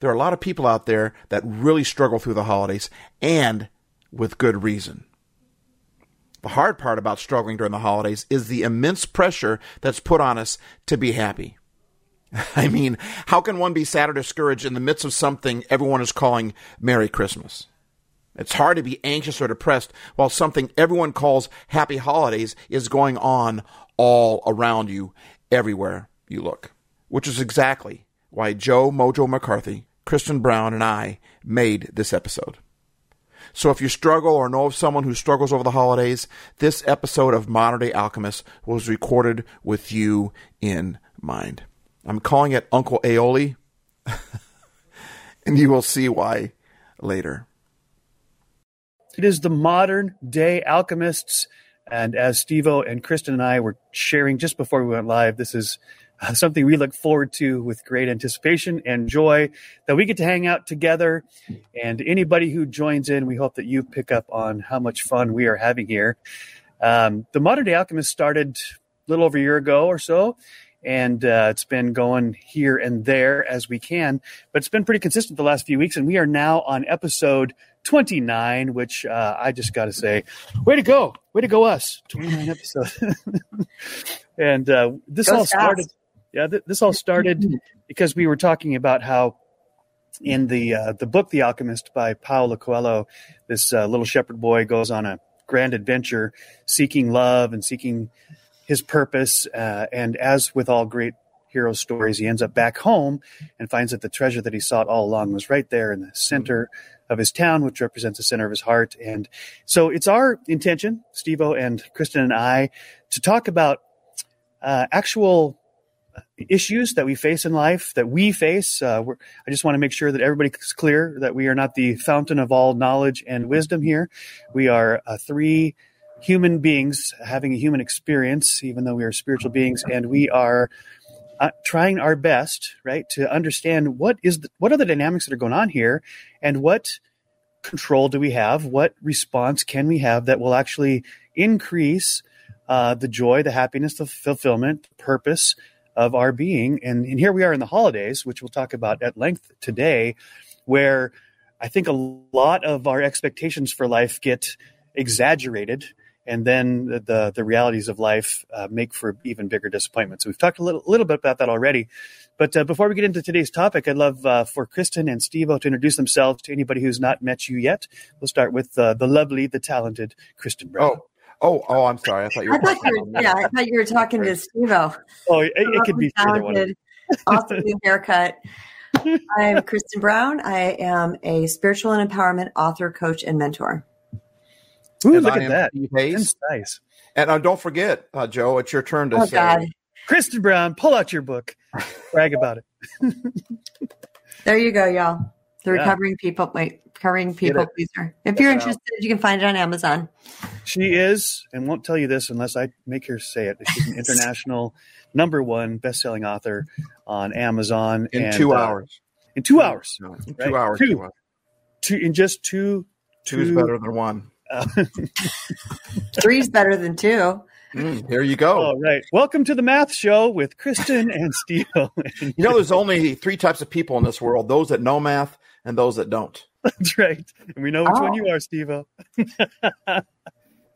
there are a lot of people out there that really struggle through the holidays and with good reason. The hard part about struggling during the holidays is the immense pressure that's put on us to be happy. I mean, how can one be sad or discouraged in the midst of something everyone is calling Merry Christmas? It's hard to be anxious or depressed while something everyone calls Happy Holidays is going on all around you, everywhere you look. Which is exactly why Joe Mojo McCarthy, Kristen Brown, and I made this episode. So if you struggle or know of someone who struggles over the holidays, this episode of Modern Day Alchemist was recorded with you in mind. I'm calling it Uncle Aioli, and you will see why later. It is the modern day alchemists. And as Stevo and Kristen and I were sharing just before we went live, this is something we look forward to with great anticipation and joy that we get to hang out together. And anybody who joins in, we hope that you pick up on how much fun we are having here. Um, the Modern Day Alchemist started a little over a year ago or so, and uh, it's been going here and there as we can, but it's been pretty consistent the last few weeks. And we are now on episode 29, which uh, I just got to say, way to go, way to go, us 29 episodes. and uh, this all started. Yeah, th- this all started because we were talking about how in the uh, the book The Alchemist by Paulo Coelho, this uh, little shepherd boy goes on a grand adventure, seeking love and seeking his purpose. Uh, and as with all great hero stories, he ends up back home and finds that the treasure that he sought all along was right there in the center of his town, which represents the center of his heart. And so it's our intention, Stevo and Kristen and I, to talk about uh, actual issues that we face in life that we face. Uh, I just want to make sure that everybody's clear that we are not the fountain of all knowledge and wisdom here. We are uh, three human beings having a human experience, even though we are spiritual beings, and we are uh, trying our best, right, to understand what is the, what are the dynamics that are going on here, and what control do we have? What response can we have that will actually increase uh, the joy, the happiness, the fulfillment, the purpose of our being? And, and here we are in the holidays, which we'll talk about at length today, where I think a lot of our expectations for life get exaggerated and then the the, realities of life uh, make for even bigger disappointments. we've talked a little, little bit about that already. But uh, before we get into today's topic, I'd love uh, for Kristen and Steve to introduce themselves to anybody who's not met you yet. We'll start with uh, the lovely, the talented Kristen Brown. Oh. Oh, oh! I'm sorry. I thought you were. I thought you were yeah, I thought you were talking to Steve Oh, it, it could be talented, awesome new haircut. I'm Kristen Brown. I am a spiritual and empowerment author, coach, and mentor. Ooh, look at that. Steve Hays. nice. And uh, don't forget, uh, Joe, it's your turn to oh, say. God. Kristen Brown, pull out your book. Brag about it. there you go, y'all. The yeah. recovering people, wait, recovering people pleaser. If you're interested, out. you can find it on Amazon. She is, and won't tell you this unless I make her say it. She's an international number one best-selling author on Amazon in and, two uh, hours. In two hours. No, in right? two hours. Two. two. two. In just two. Two is better than one. Three's better than two. Mm, there you go. All right. Welcome to the math show with Kristen and Steve. you know, there's only three types of people in this world those that know math and those that don't. That's right. And we know which oh. one you are, Steve.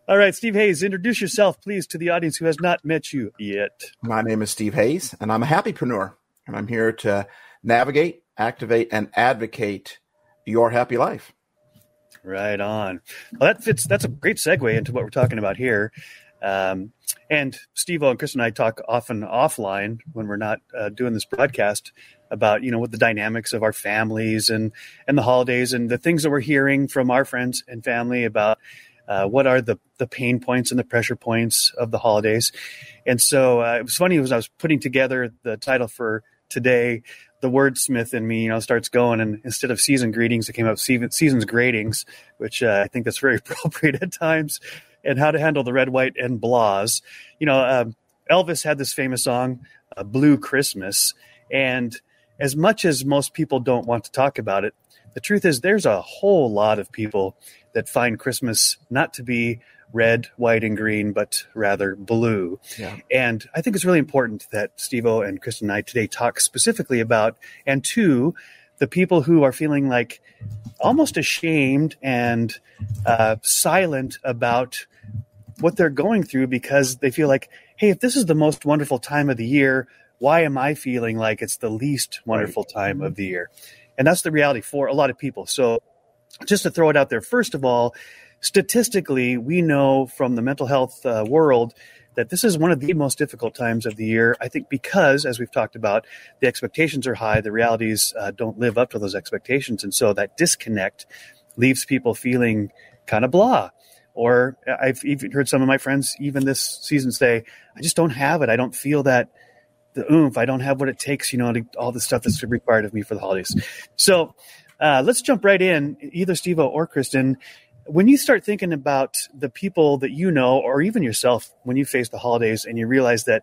All right, Steve Hays, introduce yourself, please, to the audience who has not met you yet. My name is Steve Hays, and I'm a happypreneur, and I'm here to navigate, activate, and advocate your happy life. Right on. Well, that fits. That's a great segue into what we're talking about here. Um, and Steve and Chris and I talk often offline when we're not uh, doing this broadcast about you know what the dynamics of our families and and the holidays and the things that we're hearing from our friends and family about uh, what are the the pain points and the pressure points of the holidays. And so uh, it was funny as I was putting together the title for today the wordsmith in me, you know, starts going. And instead of season greetings, it came up seasons gradings, which uh, I think that's very appropriate at times. And how to handle the red, white, and blahs. You know, um, Elvis had this famous song, uh, "Blue Christmas," and as much as most people don't want to talk about it, the truth is there's a whole lot of people that find Christmas not to be red, white, and green, but rather blue. Yeah. And I think it's really important that Stevo and Kristen and I today talk specifically about and to the people who are feeling like almost ashamed and uh, silent about what they're going through because they feel like, hey, if this is the most wonderful time of the year, why am I feeling like it's the least wonderful time of the year? And that's the reality for a lot of people. So, just to throw it out there, first of all, statistically, we know from the mental health uh, world that this is one of the most difficult times of the year. I think because, as we've talked about, the expectations are high, the realities uh, don't live up to those expectations. And so that disconnect leaves people feeling kind of blah. Or I've even heard some of my friends, even this season, say, I just don't have it. I don't feel that the oomph. I don't have what it takes, you know, to, all the stuff that's required of me for the holidays. So uh, let's jump right in, either Steve or Kristen when you start thinking about the people that you know, or even yourself, when you face the holidays and you realize that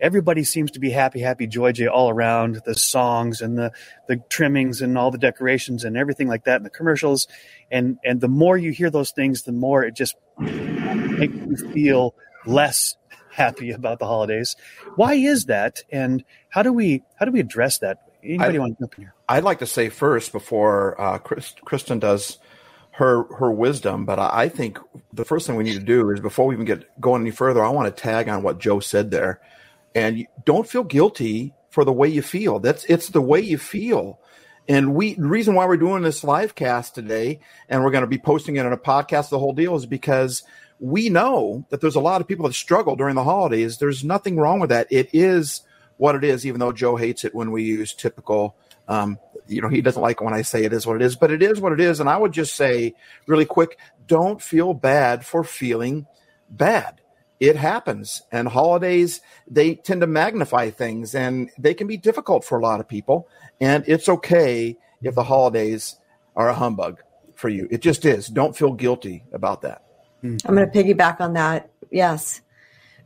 everybody seems to be happy, happy, joy, joy all around the songs and the, the trimmings and all the decorations and everything like that and the commercials. And, and the more you hear those things, the more it just makes you feel less happy about the holidays. Why is that? And how do we, how do we address that? Anybody I, want to jump in here? I'd like to say first before uh, Chris, Kristen does her her wisdom. But I think the first thing we need to do is before we even get going any further, I want to tag on what Joe said there, and you, don't feel guilty for the way you feel. That's it's the way you feel. And we the reason why we're doing this live cast today, and we're going to be posting it on a podcast, the whole deal is because we know that there's a lot of people that struggle during the holidays. There's nothing wrong with that. It is what it is, even though Joe hates it when we use typical um, you know, he doesn't like when I say it is what it is, but it is what it is. And I would just say really quick, don't feel bad for feeling bad. It happens. And holidays, they tend to magnify things and they can be difficult for a lot of people. And it's okay if the holidays are a humbug for you. It just is. Don't feel guilty about that. Mm-hmm. I'm going to piggyback on that. Yes.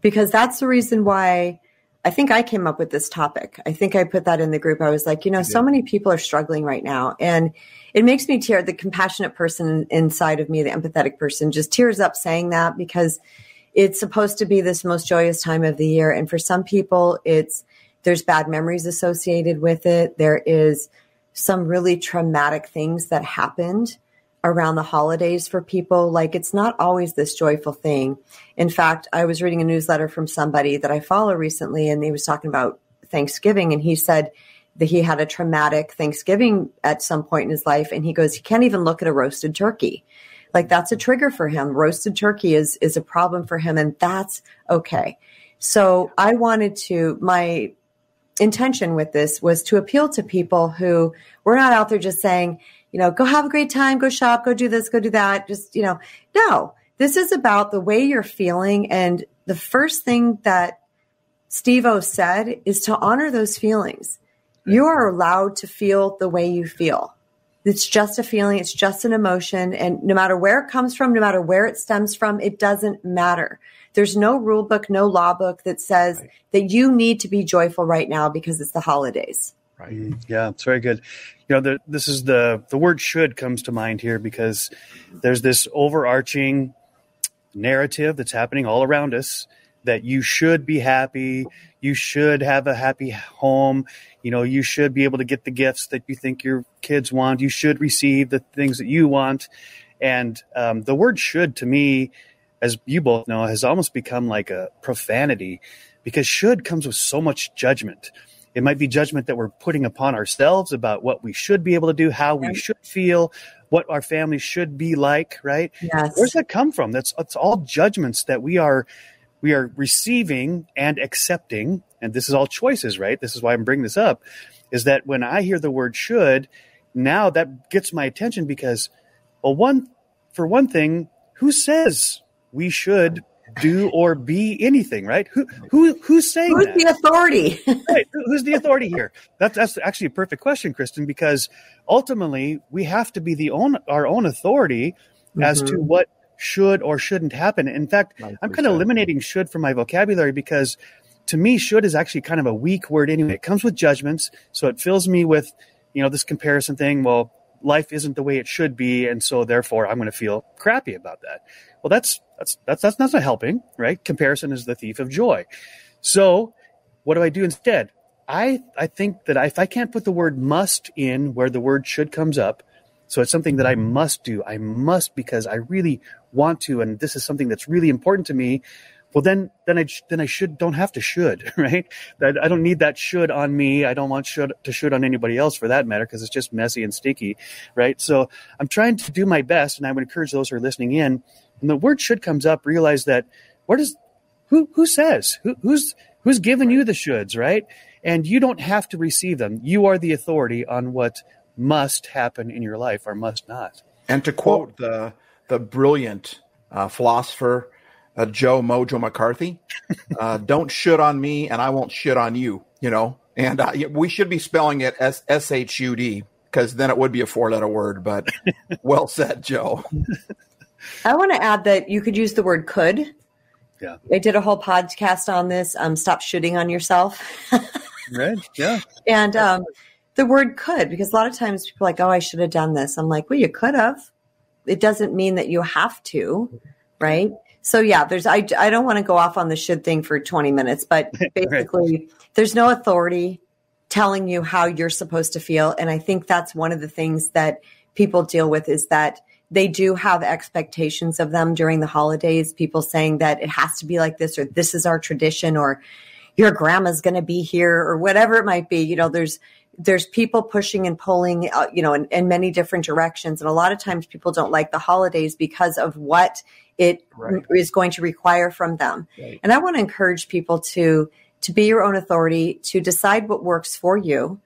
Because that's the reason why I think I came up with this topic. I think I put that in the group. I was like, you know, so many people are struggling right now. And it makes me tear the compassionate person inside of me, the empathetic person, just tears up saying that because it's supposed to be this most joyous time of the year. And for some people, it's, there's bad memories associated with it. There is some really traumatic things that happened around the holidays for people. Like it's not always this joyful thing. In fact, I was reading a newsletter from somebody that I follow recently and he was talking about Thanksgiving and he said that he had a traumatic Thanksgiving at some point in his life and he goes, he can't even look at a roasted turkey. Like that's a trigger for him. Roasted turkey is is a problem for him and that's okay. So I wanted to my intention with this was to appeal to people who were not out there just saying, you know, go have a great time, go shop, go do this, go do that. Just, you know, no, this is about the way you're feeling. And the first thing that Stevo said is to honor those feelings. You are allowed to feel the way you feel. It's just a feeling. It's just an emotion. And no matter where it comes from, no matter where it stems from, it doesn't matter. There's no rule book, no law book that says right. that you need to be joyful right now because it's the holidays. Right. Mm, yeah, it's very good. You know, the, this is the the word "should" comes to mind here because there's this overarching narrative that's happening all around us that you should be happy, you should have a happy home, you know, you should be able to get the gifts that you think your kids want, you should receive the things that you want, and um, the word "should" to me, as you both know, has almost become like a profanity because "should" comes with so much judgment it might be judgment that we're putting upon ourselves about what we should be able to do, how we should feel, what our family should be like, right? Yes. Where's that come from? That's it's all judgments that we are we are receiving and accepting, and this is all choices, right? This is why I'm bringing this up. Is that when I hear the word should, now that gets my attention because, well, one for one thing, who says we should do or be anything, right? Who who who's saying who's that? the authority? right, who's the authority here? That's that's actually a perfect question, Kristen, because ultimately we have to be the own our own authority mm-hmm. as to mm-hmm. what should or shouldn't happen. In fact, I'm kind of eliminating should from my vocabulary because to me, should is actually kind of a weak word anyway. It comes with judgments, so it fills me with you know this comparison thing. Well, life isn't the way it should be, and so therefore I'm going to feel crappy about that. Well, that's that's that's that's not helping, right? Comparison is the thief of joy. So, what do I do instead? I I think that if I can't put the word must in where the word should comes up, so it's something that I must do. I must because I really want to, and this is something that's really important to me. Well, then, then I then I should don't have to should right. That I don't need that should on me. I don't want should to should on anybody else for that matter because it's just messy and sticky, right? So I'm trying to do my best, and I would encourage those who are listening in. When the word should comes up, realize that where does who who says who, who's who's giving you the shoulds, right? And you don't have to receive them. You are the authority on what must happen in your life or must not. And to quote the the brilliant uh, philosopher uh, Joe Mojo McCarthy, uh, "Don't shit on me, and I won't shit on you." You know, and uh, we should be spelling it S S H U D because then it would be a four letter word. But well said, Joe. I want to add that you could use the word "could." Yeah, I did a whole podcast on this. Um, stop shooting on yourself. right. Yeah. And um, the word could, because a lot of times people are like, oh, I should have done this. I'm like, well, you could have. It doesn't mean that you have to, right? So yeah, there's I, I don't want to go off on the should thing for 20 minutes, but basically right. there's no authority telling you how you're supposed to feel. And I think that's one of the things that people deal with is that they do have expectations of them during the holidays. People saying that it has to be like this or this is our tradition or your grandma's going to be here or whatever it might be. You know, there's there's people pushing and pulling, uh, you know, in, in, many different directions. And a lot of times people don't like the holidays because of what it right. is going to require from them. Right. And I want to encourage people to, to be your own authority, to decide what works for you,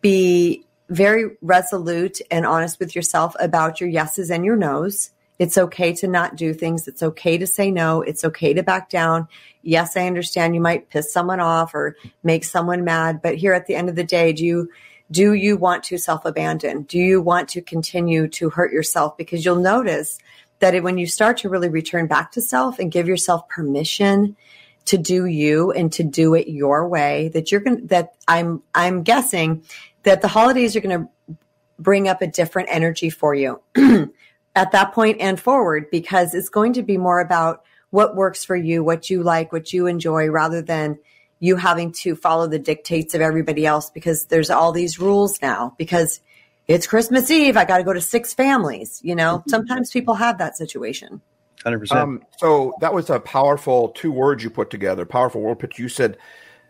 be very resolute and honest with yourself about your yeses and your nos. It's okay to not do things. It's okay to say no. It's okay to back down yes, I understand you might piss someone off or make someone mad, but here at the end of the day, do you do you want to self abandon? Do you want to continue to hurt yourself? Because you'll notice that when you start to really return back to self and give yourself permission to do you and to do it your way, that you're going to, that I'm, I'm guessing that the holidays are going to bring up a different energy for you at that point and forward because it's going to be more about what works for you, what you like, what you enjoy, rather than you having to follow the dictates of everybody else because there's all these rules now because it's Christmas Eve. I got to go to six families. You know, mm-hmm. sometimes people have that situation. 100%. Um, so that was a powerful two words you put together. Powerful word picture. You said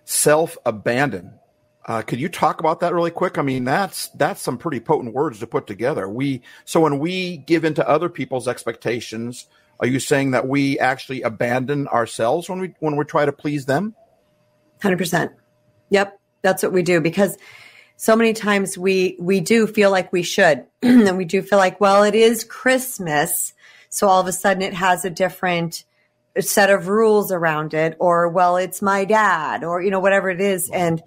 self abandon. Uh, could you talk about that really quick? I mean, that's that's some pretty potent words to put together. We so when we give into other people's expectations, are you saying that we actually abandon ourselves when we when we try to please them? Hundred percent. Yep, that's what we do because so many times we we do feel like we should, and we do feel like, well, it is Christmas, so all of a sudden it has a different set of rules around it, or well, it's my dad, or you know whatever it is, and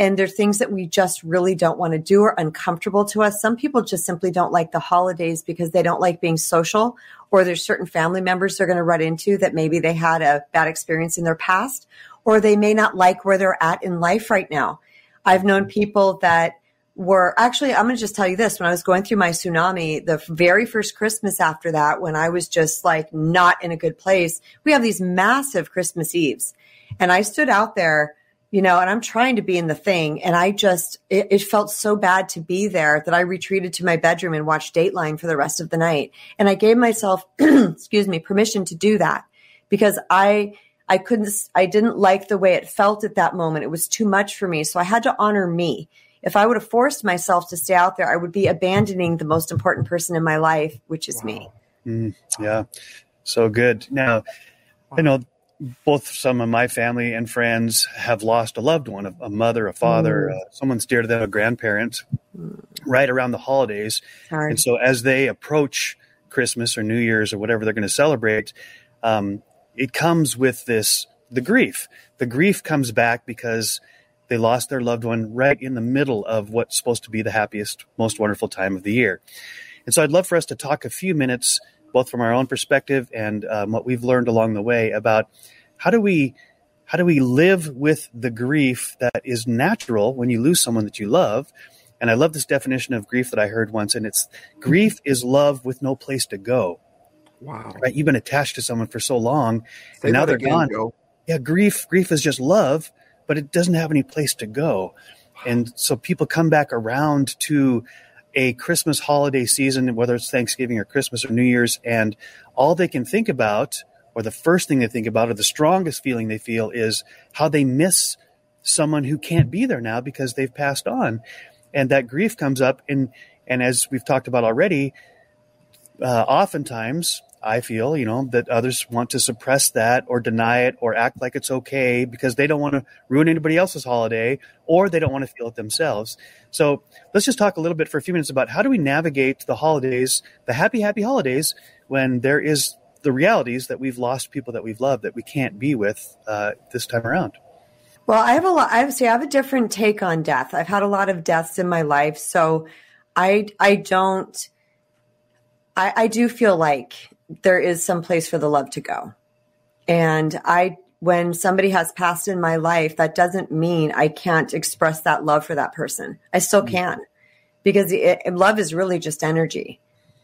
and there's things that we just really don't want to do or uncomfortable to us. Some people just simply don't like the holidays because they don't like being social or there's certain family members they're going to run into that maybe they had a bad experience in their past or they may not like where they're at in life right now. I've known people that were actually, I'm going to just tell you this. When I was going through my tsunami, the very first Christmas after that, when I was just like not in a good place, we have these massive Christmas Eves. And I stood out there you know, and I'm trying to be in the thing. And I just, it, it, felt so bad to be there that I retreated to my bedroom and watched Dateline for the rest of the night. And I gave myself, excuse me, permission to do that because I, I couldn't, I didn't like the way it felt at that moment. It was too much for me. So I had to honor me. If I would have forced myself to stay out there, I would be abandoning the most important person in my life, which is wow. me. Mm, yeah. So good. Now, I know both some of my family and friends have lost a loved one, a, mother, a father, mm. uh, someone dear to them, a grandparent, right around the holidays. And so as they approach Christmas or New Year's or whatever they're going to celebrate, um, it comes with this the grief. The grief comes back because they lost their loved one right in the middle of what's supposed to be the happiest, most wonderful time of the year. And so I'd love for us to talk a few minutes both from our own perspective and um, what we've learned along the way about how do we how do we live with the grief that is natural when you lose someone that you love? And i love this definition of grief that i heard once and it's grief is love with no place to go. Wow. Right? You've been attached to someone for so long Say and now they're again, gone. Joe. yeah grief grief is just love but it doesn't have any place to go. And so people come back around to a Christmas holiday season, whether it's Thanksgiving or Christmas or New Year's, and all they can think about, or the first thing they think about, or the strongest feeling they feel is how they miss someone who can't be there now because they've passed on. And that grief comes up. And, and as we've talked about already, uh, oftentimes I feel, you know, that others want to suppress that or deny it or act like it's okay because they don't want to ruin anybody else's holiday or they don't want to feel it themselves. So let's just talk a little bit for a few minutes about how do we navigate the holidays, the happy, happy holidays, when there is the realities that we've lost people that we've loved that we can't be with uh, this time around. Well, I have a lot. I have, see, I have a different take on death. I've had a lot of deaths in my life, so I I don't. I, I do feel like there is some place for the love to go, and I when somebody has passed in my life, that doesn't mean I can't express that love for that person. I still mm-hmm. can, because it, love is really just energy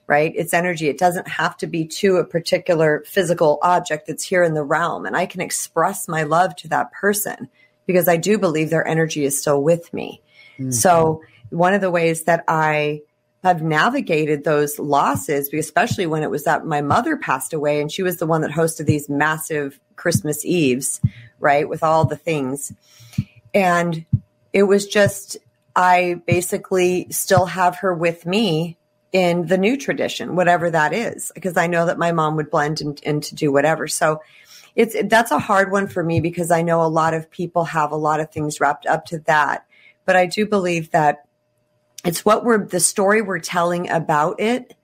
right? It's energy. It doesn't have to be to a particular physical object that's here in the realm. And I can express my love to that person because I do believe their energy is still with me. Mm-hmm. So one of the ways that I have navigated those losses, especially when it was that my mother passed away and she was the one that hosted these massive Christmas Eves, right? With all the things. And it was just, I basically still have her with me in the new tradition, whatever that is, because I know that my mom would blend and, to do whatever. So it's that's a hard one for me because I know a lot of people have a lot of things wrapped up to that. But I do believe that it's what we're the story we're telling about it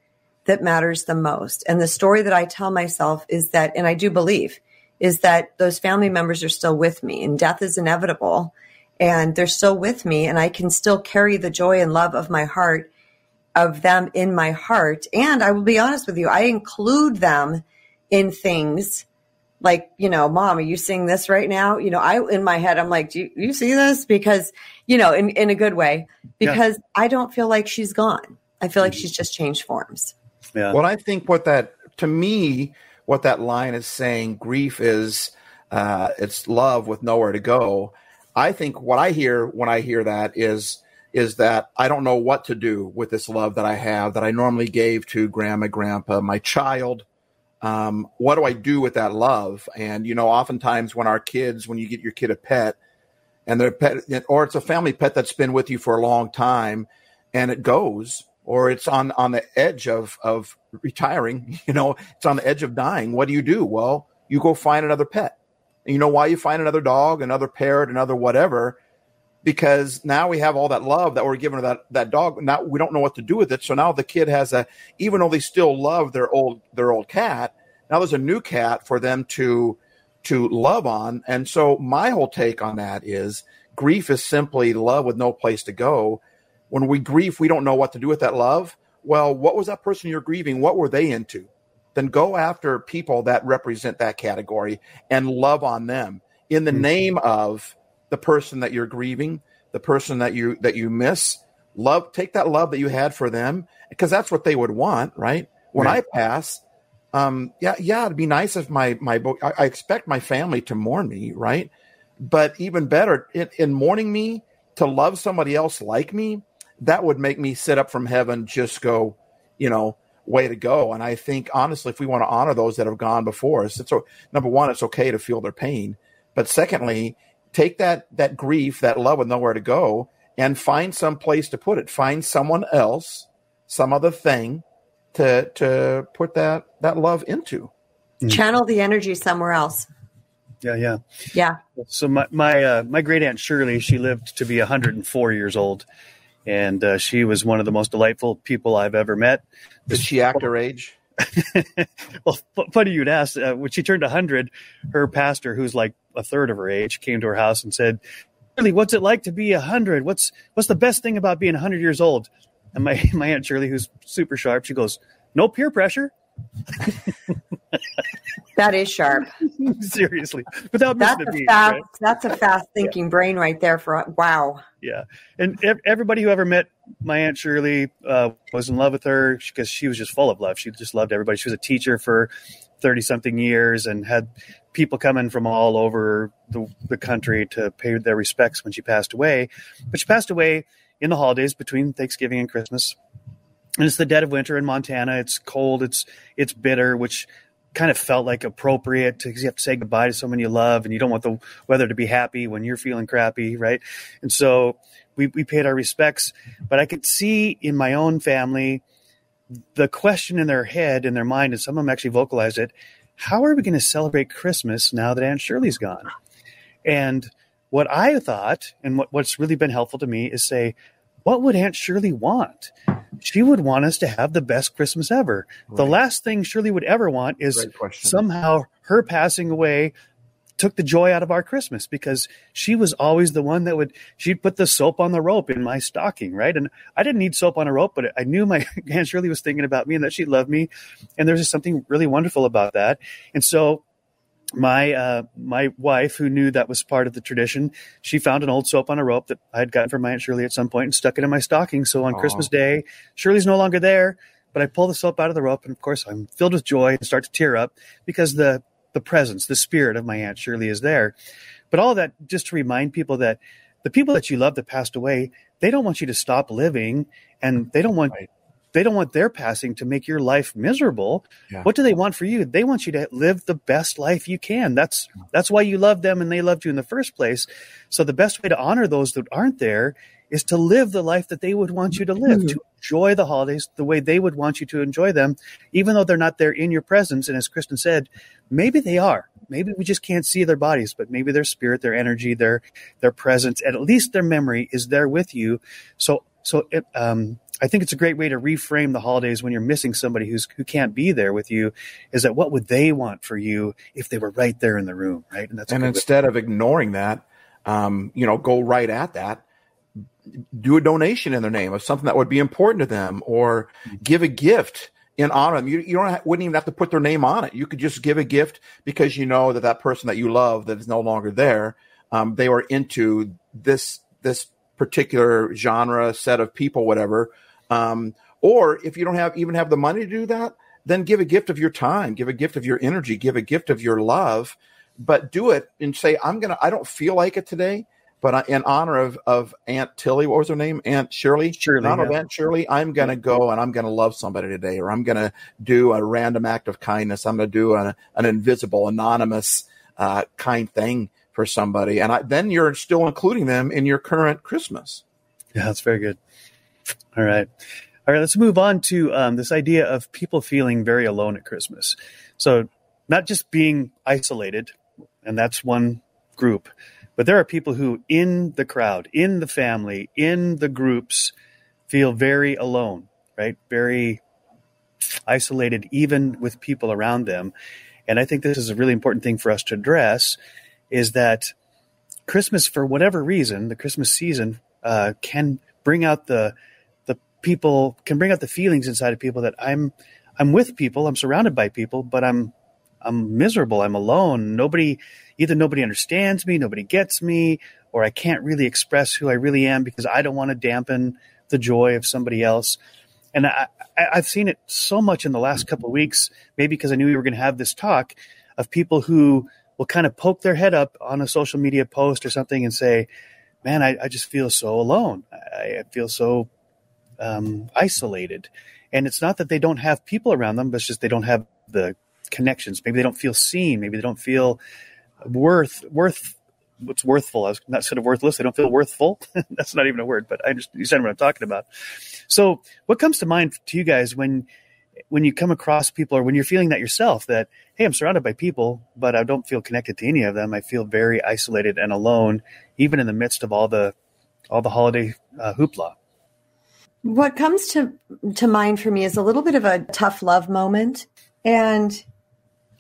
that matters the most. And the story that I tell myself is that, and I do believe, is that those family members are still with me and death is inevitable and they're still with me and I can still carry the joy and love of my heart of them in my heart. And I will be honest with you, I include them in things like, you know, mom, are you seeing this right now? You know, I, in my head, I'm like, do you, you see this? Because, you know, in, in a good way, because yeah. I don't feel like she's gone. I feel like she's just changed forms. Yeah. Well, I think what that, to me, what that line is saying, grief is, uh, it's love with nowhere to go. I think what I hear when I hear that is, is that I don't know what to do with this love that I have that I normally gave to grandma, grandpa, my child, um, what do I do with that love? And you know, oftentimes when our kids, when you get your kid a pet, and their pet, or it's a family pet that's been with you for a long time, and it goes, or it's on on the edge of of retiring, you know, it's on the edge of dying. What do you do? Well, you go find another pet. And you know why you find another dog, another parrot, another whatever? Because now we have all that love that we're giving to that that dog. Now we don't know what to do with it. So now the kid has a even though they still love their old their old cat, now there's a new cat for them to to love on. And so my whole take on that is grief is simply love with no place to go. When we grieve, we don't know what to do with that love. Well, what was that person you're grieving? What were they into? Then go after people that represent that category and love on them in the mm-hmm. name of the person that you're grieving, the person that you that you miss. Love, take that love that you had for them because that's what they would want, right? When right. I pass, um, yeah, yeah, it'd be nice if my my I, I expect my family to mourn me, right? But even better, in, in mourning me, to love somebody else like me, that would make me sit up from heaven, just go, you know, way to go. And I think honestly, if we want to honor those that have gone before us, it's number one, it's okay to feel their pain, but secondly, take that that grief, that love with nowhere to go, and find some place to put it. Find someone else, some other thing to to put that that love into. Mm. Channel the energy somewhere else. Yeah, yeah, yeah. So my my uh, my great aunt Shirley, she lived to be 104 years old, and uh, she was one of the most delightful people I've ever met. Did she act her age? well, funny you'd ask. Uh, when she turned 100, her pastor, who's like a third of her age, came to her house and said, "Shirley, what's it like to be 100? What's what's the best thing about being 100 years old?" And my my aunt Shirley, who's super sharp, she goes, "No peer pressure." that is sharp. Seriously, without that's a beat, fast. Right? That's a fast thinking yeah. brain right there. For wow. Yeah, and everybody who ever met my aunt Shirley uh, was in love with her because she was just full of love. She just loved everybody. She was a teacher for thirty something years and had people coming from all over the, the country to pay their respects when she passed away. But she passed away in the holidays between Thanksgiving and Christmas. And it's the dead of winter in Montana. It's cold. It's it's bitter, which kind of felt like appropriate because you have to say goodbye to someone you love, and you don't want the weather to be happy when you're feeling crappy, right? And so we we paid our respects. But I could see in my own family the question in their head, in their mind, and some of them actually vocalized it how are we going to celebrate Christmas now that Aunt Shirley's gone? And what I thought, and what, what's really been helpful to me, is say, what would Aunt Shirley want? She would want us to have the best Christmas ever. Right. The last thing Shirley would ever want is somehow her passing away took the joy out of our Christmas because she was always the one that would she'd put the soap on the rope in my stocking, right? And I didn't need soap on a rope, but I knew my Aunt Shirley was thinking about me and that she loved me, and there's just something really wonderful about that. And so my uh, my wife, who knew that was part of the tradition, she found an old soap on a rope that I had gotten from my aunt Shirley at some point and stuck it in my stocking. So on Aww. Christmas Day, Shirley's no longer there, but I pull the soap out of the rope, and of course I'm filled with joy and start to tear up because the the presence, the spirit of my aunt Shirley is there. But all that just to remind people that the people that you love that passed away, they don't want you to stop living and they don't want right. they don't want their passing to make your life miserable. Yeah. What do they want for you? They want you to live the best life you can. That's that's why you love them and they loved you in the first place. So the best way to honor those that aren't there is to live the life that they would want you to live, to enjoy the holidays the way they would want you to enjoy them, even though they're not there in your presence. And as Kristen said, maybe they are. Maybe we just can't see their bodies, but maybe their spirit, their energy, their their presence, and at least their memory is there with you. So so it, um, I think it's a great way to reframe the holidays when you're missing somebody who's who can't be there with you. Is that what would they want for you if they were right there in the room, right? And that's and instead way. of ignoring that, um, you know, go right at that do a donation in their name of something that would be important to them or give a gift in honor of them. You, you don't have, wouldn't even have to put their name on it. You could just give a gift because you know that that person that you love that is no longer there, um, they were into this this particular genre set of people, whatever. Um, or if you don't have even have the money to do that, then give a gift of your time, give a gift of your energy, give a gift of your love, but do it and say, I'm gonna. I don't feel like it today but in honor of, of Aunt Tilly, what was her name? Aunt Shirley? Shirley. In honor yeah. of Aunt Shirley, I'm going to go and I'm going to love somebody today, or I'm going to do a random act of kindness. I'm going to do an, an invisible, anonymous, uh, kind thing for somebody. And I, then you're still including them in your current Christmas. Yeah, that's very good. All right. All right, let's move on to um, this idea of people feeling very alone at Christmas. So, not just being isolated, and that's one group, but there are people who, in the crowd, in the family, in the groups, feel very alone, right? Very isolated, even with people around them. And I think this is a really important thing for us to address is that Christmas, for whatever reason, the Christmas season uh, can bring out the the people can bring out the feelings inside of people that I'm I'm with people, I'm surrounded by people, but I'm I'm miserable. I'm alone. Nobody, either nobody understands me, nobody gets me, or I can't really express who I really am because I don't want to dampen the joy of somebody else. And I, have seen it so much in the last couple of weeks, maybe because I knew we were going to have this talk of people who will kind of poke their head up on a social media post or something and say, man, I, I just feel so alone. I, I feel so um, isolated. And it's not that they don't have people around them, but it's just they don't have the connections. Maybe they don't feel seen. Maybe they don't feel worth worth what's worthful. I was not sort of worthless. I don't feel worthful. That's not even a word, but I understand, you understand what I'm talking about. So, what comes to mind to you guys when when you come across people, or when you're feeling that yourself? That hey, I'm surrounded by people, but I don't feel connected to any of them. I feel very isolated and alone, even in the midst of all the all the holiday uh, hoopla. What comes to to mind for me is a little bit of a tough love moment, and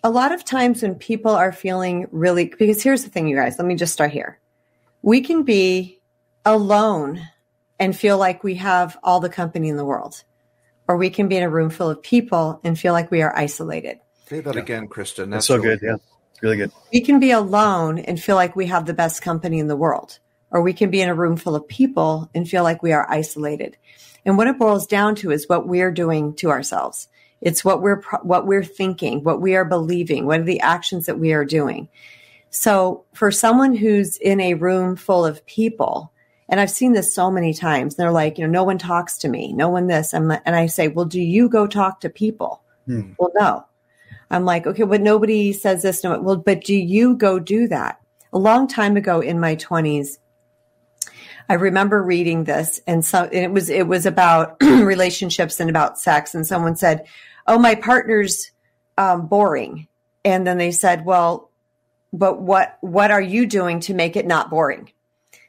a lot of times when people are feeling really, because here's the thing, you guys, let me just start here. We can be alone and feel like we have all the company in the world, or we can be in a room full of people and feel like we are isolated. Say that yeah. again, Kristen. That's, That's so really good. Yeah. It's really good. We can be alone and feel like we have the best company in the world, or we can be in a room full of people and feel like we are isolated. And what it boils down to is what we're doing to ourselves It's what we're what we're thinking, what we are believing, what are the actions that we are doing. So for someone who's in a room full of people, and I've seen this so many times, they're like, you know, no one talks to me, no one this, I'm, and I say, well, do you go talk to people? Hmm. Well, no. I'm like, okay, but nobody says this. No, well, but do you go do that? A long time ago in my 20s, I remember reading this, and so and it was it was about relationships and about sex. And someone said, "Oh, my partner's um, boring," and then they said, "Well, but what what are you doing to make it not boring?"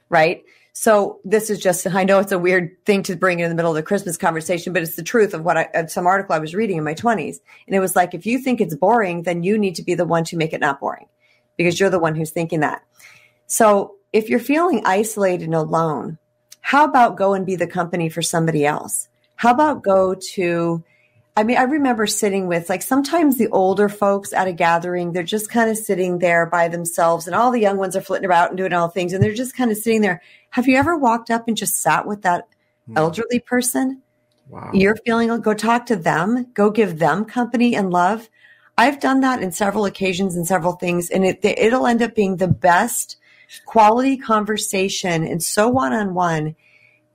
Right. So this is just, I know it's a weird thing to bring in the middle of the Christmas conversation, but it's the truth of what I, some article I was reading in my twenties. And it was like, if you think it's boring, then you need to be the one to make it not boring because you're the one who's thinking that. So if you're feeling isolated and alone, how about go and be the company for somebody else? How about go to I mean, I remember sitting with like sometimes the older folks at a gathering, they're just kind of sitting there by themselves and all the young ones are flitting about and doing all things and they're just kind of sitting there. Have you ever walked up and just sat with that elderly person? Wow. You're feeling, go talk to them, go give them company and love. I've done that in several occasions and several things and it, it'll end up being the best quality conversation and so one on one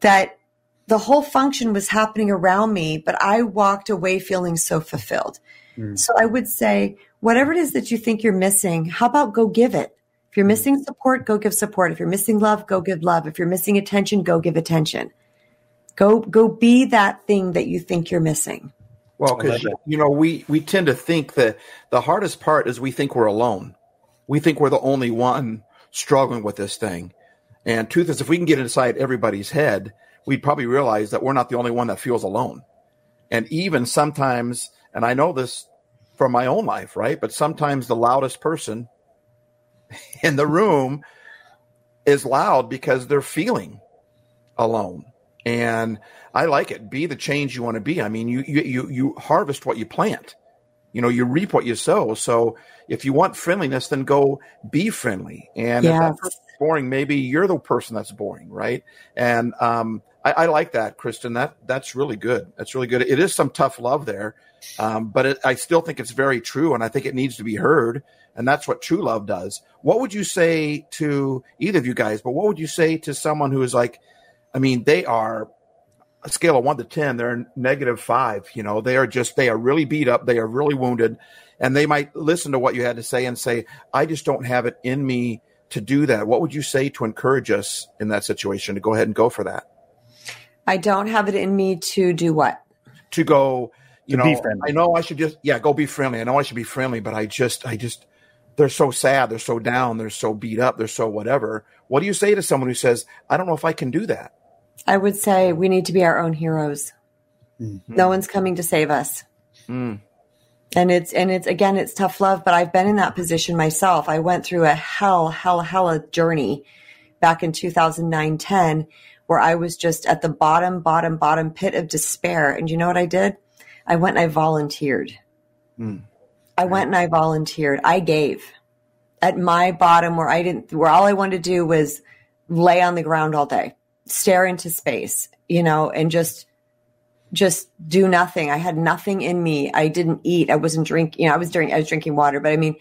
that the whole function was happening around me, but I walked away feeling so fulfilled. Mm. So I would say, whatever it is that you think you're missing, how about go give it? If you're missing support, go give support. If you're missing love, go give love. If you're missing attention, go give attention. Go, go be that thing that you think you're missing. Well, because you know, we we tend to think that the hardest part is we think we're alone. We think we're the only one struggling with this thing. And truth is, if we can get inside everybody's head, we'd probably realize that we're not the only one that feels alone. And even sometimes, and I know this from my own life, right? But sometimes the loudest person in the room is loud because they're feeling alone. And I like it. Be the change you want to be. I mean, you you you, you harvest what you plant. You know, you reap what you sow. So if you want friendliness, then go be friendly. And yes. if that's boring, maybe you're the person that's boring, right? And um, I, I, like that, Kristen. That that's really good. That's really good. It is some tough love there, um, but it, I still think it's very true, and I think it needs to be heard. And that's what true love does. What would you say to either of you guys? But what would you say to someone who is like, I mean, they are a scale of one to ten, they're negative five. You know, they are just they are really beat up, they are really wounded, and they might listen to what you had to say and say, "I just don't have it in me to do that." What would you say to encourage us in that situation to go ahead and go for that? I don't have it in me to do what? To go, you to know, I know I should just yeah, go be friendly. I know I should be friendly, but I just I just they're so sad, they're so down, they're so beat up, they're so whatever. What do you say to someone who says, "I don't know if I can do that"? I would say we need to be our own heroes. Mm-hmm. No one's coming to save us. Mm. And it's and it's again it's tough love, but I've been in that position myself. I went through a hell, hell, hell a journey back in 2009, 10, where I was just at the bottom, bottom, bottom pit of despair. And you know what I did? I went and I volunteered. Mm. I went and I volunteered. I gave at my bottom where I didn't, where all I wanted to do was lay on the ground all day stare into space, you know, and just just do nothing. I had nothing in me. I didn't eat. I wasn't drinking. You know, I was during. I was drinking water, but I mean,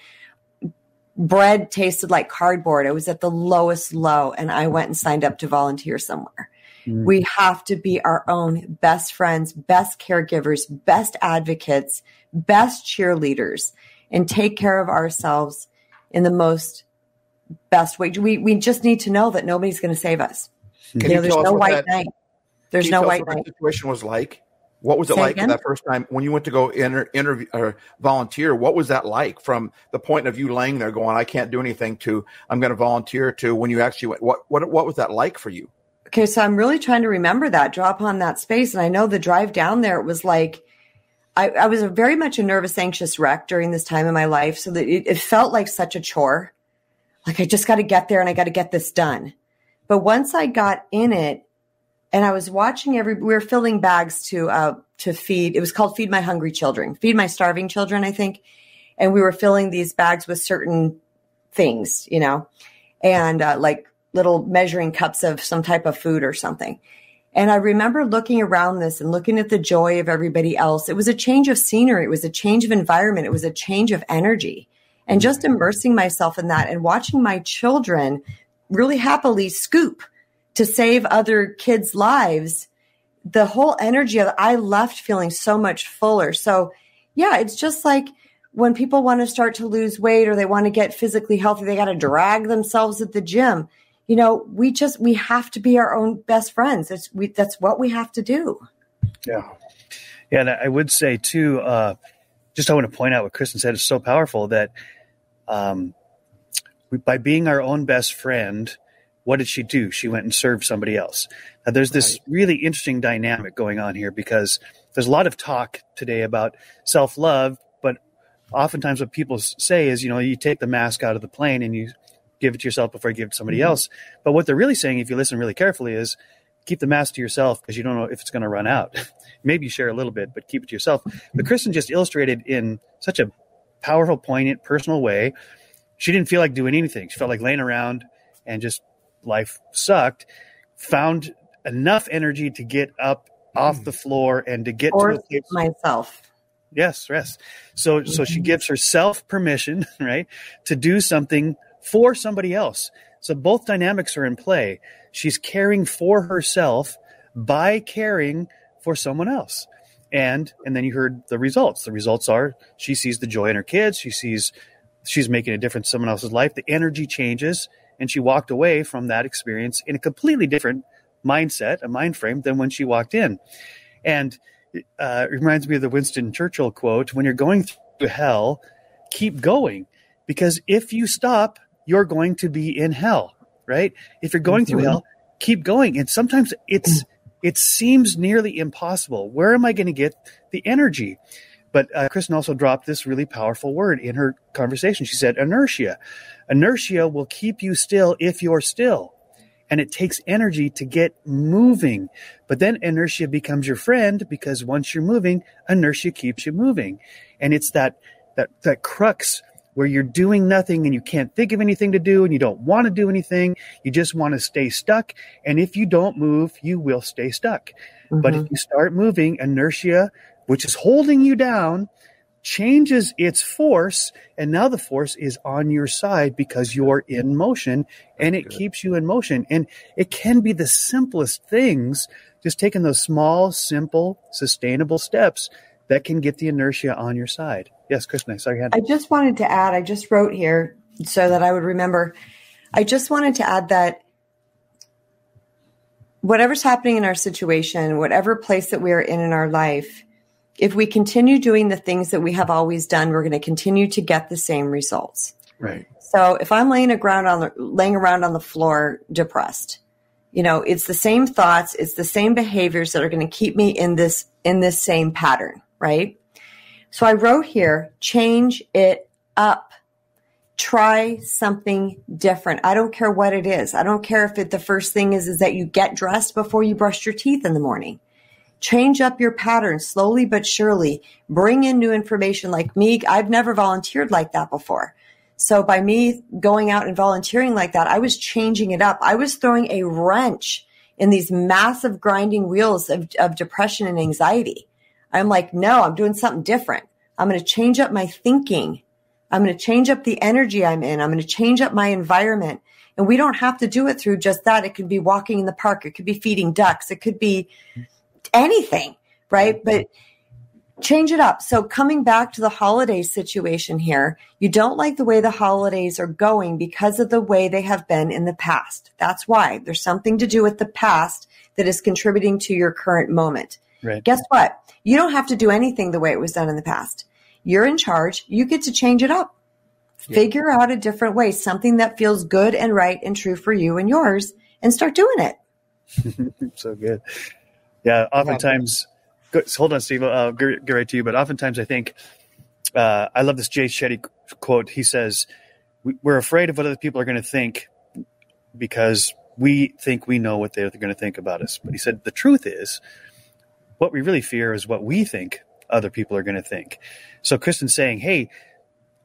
bread tasted like cardboard. I was at the lowest low, and I went and signed up to volunteer somewhere. Mm. We have to be our own best friends, best caregivers, best advocates, best cheerleaders, and take care of ourselves in the most best way. We we just need to know that nobody's going to save us. Can you there's no white that, knight. There's no white knight. situation was like. What was it Say like again? that first time when you went to go inter, interview or volunteer? What was that like from the point of you laying there going, "I can't do anything," to "I'm going to volunteer," to when you actually went? What what what was that like for you? Okay, so I'm really trying to remember that, draw upon that space, and I know the drive down there. It was like I, I was very much a nervous, anxious wreck during this time in my life, so that it, it felt like such a chore. Like I just got to get there and I got to get this done. But once I got in it and I was watching every, we were filling bags to, uh, to feed, it was called Feed My Hungry Children, Feed My Starving Children, I think. And we were filling these bags with certain things, you know, and uh, like little measuring cups of some type of food or something. And I remember looking around this and looking at the joy of everybody else. It was a change of scenery. It was a change of environment. It was a change of energy and just immersing myself in that and watching my children really happily scoop to save other kids' lives. The whole energy of I left feeling so much fuller. So yeah, it's just like when people want to start to lose weight or they want to get physically healthy, they got to drag themselves at the gym you know, we just we have to be our own best friends. It's we that's what we have to do. Yeah, yeah, and I would say too. Uh, just I want to point out what Kristen said is so powerful that um, we, by being our own best friend, what did she do? She went and served somebody else. Now, there's this really interesting dynamic going on here because there's a lot of talk today about self love, but oftentimes what people say is, you know, you take the mask out of the plane and you give it to yourself before you give it to somebody mm-hmm. else. But what they're really saying, if you listen really carefully, is keep the mask to yourself because you don't know if it's going to run out. Maybe share a little bit, but keep it to yourself. But Kristen just illustrated in such a powerful, poignant, personal way. She didn't feel like doing anything. She felt like laying around and just life sucked. Found enough energy to get up off the floor and to get or to a place. myself. Yes, yes. So, so she mm-hmm. gives herself permission, right, to do something for somebody else. So both dynamics are in play. She's caring for herself by caring for someone else. And and then you heard the results. The results are she sees the joy in her kids, she sees she's making a difference in someone else's life, the energy changes, and she walked away from that experience in a completely different mindset, a mind frame than when she walked in. And uh, it reminds me of the Winston Churchill quote when you're going through hell, keep going. Because if you stop, you're going to be in hell, right? If you're going through hell, keep going. And sometimes it's it seems nearly impossible. Where am I going to get the energy? But uh, Kristen also dropped this really powerful word in her conversation. She said inertia. Inertia will keep you still if you're still. And it takes energy to get moving. But then inertia becomes your friend because once you're moving, inertia keeps you moving. And it's that, that, that crux where you're doing nothing and you can't think of anything to do and you don't want to do anything. You just want to stay stuck. And if you don't move, you will stay stuck. Mm-hmm. But if mm-hmm. you start moving, inertia, which is holding you down, changes its force. And now the force is on your side because you're in motion and it keeps you in motion. And it can be the simplest things, just taking those small, simple, sustainable steps that can get the inertia on your side. Yes, Kristen, sorry. I just wanted to add, I just wrote here so that I would remember. I just wanted to add that whatever's happening in our situation, whatever place that we are in in our life, if we continue doing the things that we have always done, we're going to continue to get the same results. Right. So if I'm laying around on the laying around on the floor depressed, you know, it's the same thoughts, it's the same behaviors that are going to keep me in this in this same pattern, right? So I wrote here, change it up. Try something different. I don't care what it is. I don't care if it, the first thing is, is that you get dressed before you brush your teeth in the morning. Change up your pattern slowly but surely. Bring in new information like me. I've never volunteered like that before. So by me going out and volunteering like that, I was changing it up. I was throwing a wrench in these massive grinding wheels of, of depression and anxiety. I'm like, no, I'm doing something different. I'm going to change up my thinking. I'm going to change up the energy I'm in. I'm going to change up my environment. And we don't have to do it through just that. It could be walking in the park. It could be feeding ducks. It could be anything, right? Mm-hmm. But change it up. So coming back to the holiday situation here, you don't like the way the holidays are going because of the way they have been in the past. That's why there's something to do with the past that is contributing to your current moment. Right. Guess what? You don't have to do anything the way it was done in the past. You're in charge. You get to change it up. Yeah. Figure out a different way, something that feels good and right and true for you and yours, and start doing it. so good. Yeah, oftentimes, go, hold on, Steve, I'll get, get right to you, but oftentimes I think, uh, I love this Jay Shetty quote. He says, We're afraid of what other people are going to think because we think we know what they're going to think about us. But he said, The truth is, what we really fear is what we think other people are going to think. So Kristen's saying, hey,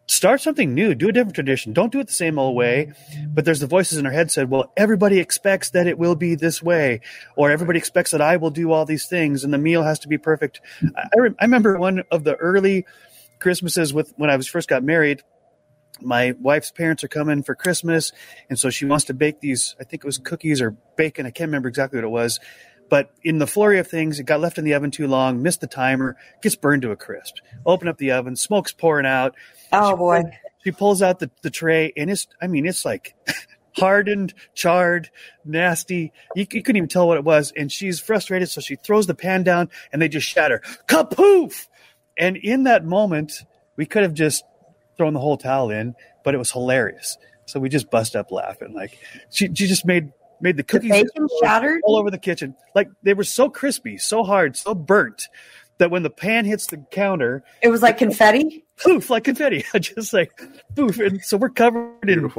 start something new, do a different tradition. Don't do it the same old way. But there's the voices in our head said, well, everybody expects that it will be this way, or everybody expects that I will do all these things and the meal has to be perfect. I, re- I remember one of the early Christmases with when I was first got married. My wife's parents are coming for Christmas, and so she wants to bake these. I think it was cookies or bacon. I can't remember exactly what it was but in the flurry of things, it got left in the oven too long, missed the timer, gets burned to a crisp. Open up the oven, smoke's pouring out. Oh she boy. Pulls, she pulls out the, the tray and it's, I mean, it's like hardened, charred, nasty. You, you, couldn't even tell what it was. And she's frustrated. So she throws the pan down and they just shatter. Kapoof! And in that moment, we could have just thrown the whole towel in, but it was hilarious. So we just bust up laughing. Like she, she just made made the cookies the bacon shattered all over the kitchen. Like they were so crispy, so hard, so burnt that when the pan hits the counter, it was like confetti. Poof, like confetti. I just like poof. And so we're covered in,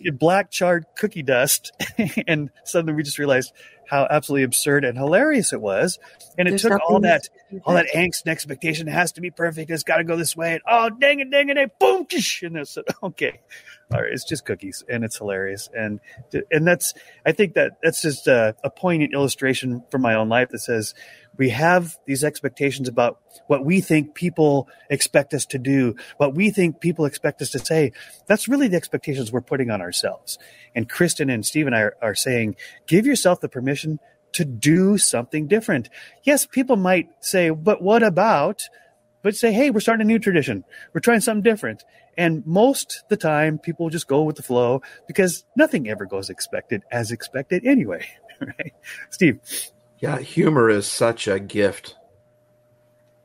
in black charred cookie dust. and suddenly we just realized how absolutely absurd and hilarious it was. And it There's took all that all that angst and expectation. It has to be perfect. It's got to go this way. And oh, dang it, dang it, boom, and it's okay All right, it's just cookies and it's hilarious and and that's i think that that's just a, a poignant illustration from my own life that says we have these expectations about what we think people expect us to do what we think people expect us to say that's really the expectations we're putting on ourselves and kristen and steve and i are, are saying give yourself the permission to do something different yes people might say but what about but say, hey, we're starting a new tradition. We're trying something different. And most the time, people just go with the flow because nothing ever goes expected as expected anyway. Right, Steve? Yeah, humor is such a gift,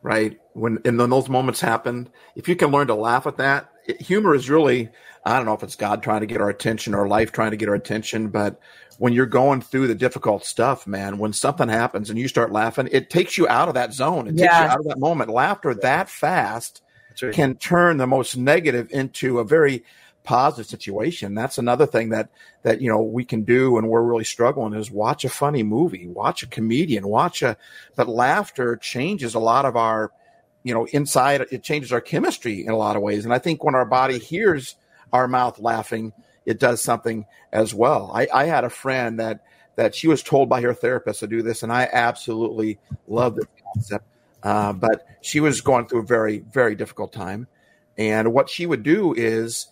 right? When and then those moments happen, if you can learn to laugh at that, it, humor is really I don't know if it's God trying to get our attention or life trying to get our attention, but when you're going through the difficult stuff, man, when something happens and you start laughing, it takes you out of that zone. It yeah. takes you out of that moment. Laughter that fast right. can turn the most negative into a very positive situation. That's another thing that that you know we can do when we're really struggling is watch a funny movie, watch a comedian, watch a but laughter changes a lot of our you know inside it changes our chemistry in a lot of ways. And I think when our body hears our mouth laughing, it does something as well. I, I had a friend that that she was told by her therapist to do this, and I absolutely love this concept. Uh, but she was going through a very, very difficult time. And what she would do is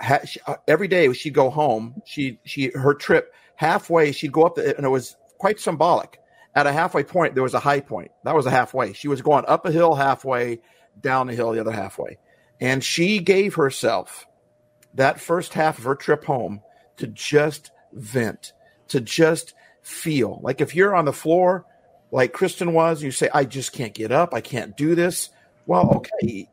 Uh, every day she'd go home. She, she, her trip halfway, she'd go up the, and it was quite symbolic. At a halfway point, there was a high point. That was a halfway. She was going up a hill halfway, down the hill the other halfway. And she gave herself that first half of her trip home to just vent, to just feel. Like if you're on the floor, like Kristen was, you say, I just can't get up. I can't do this. Well, okay.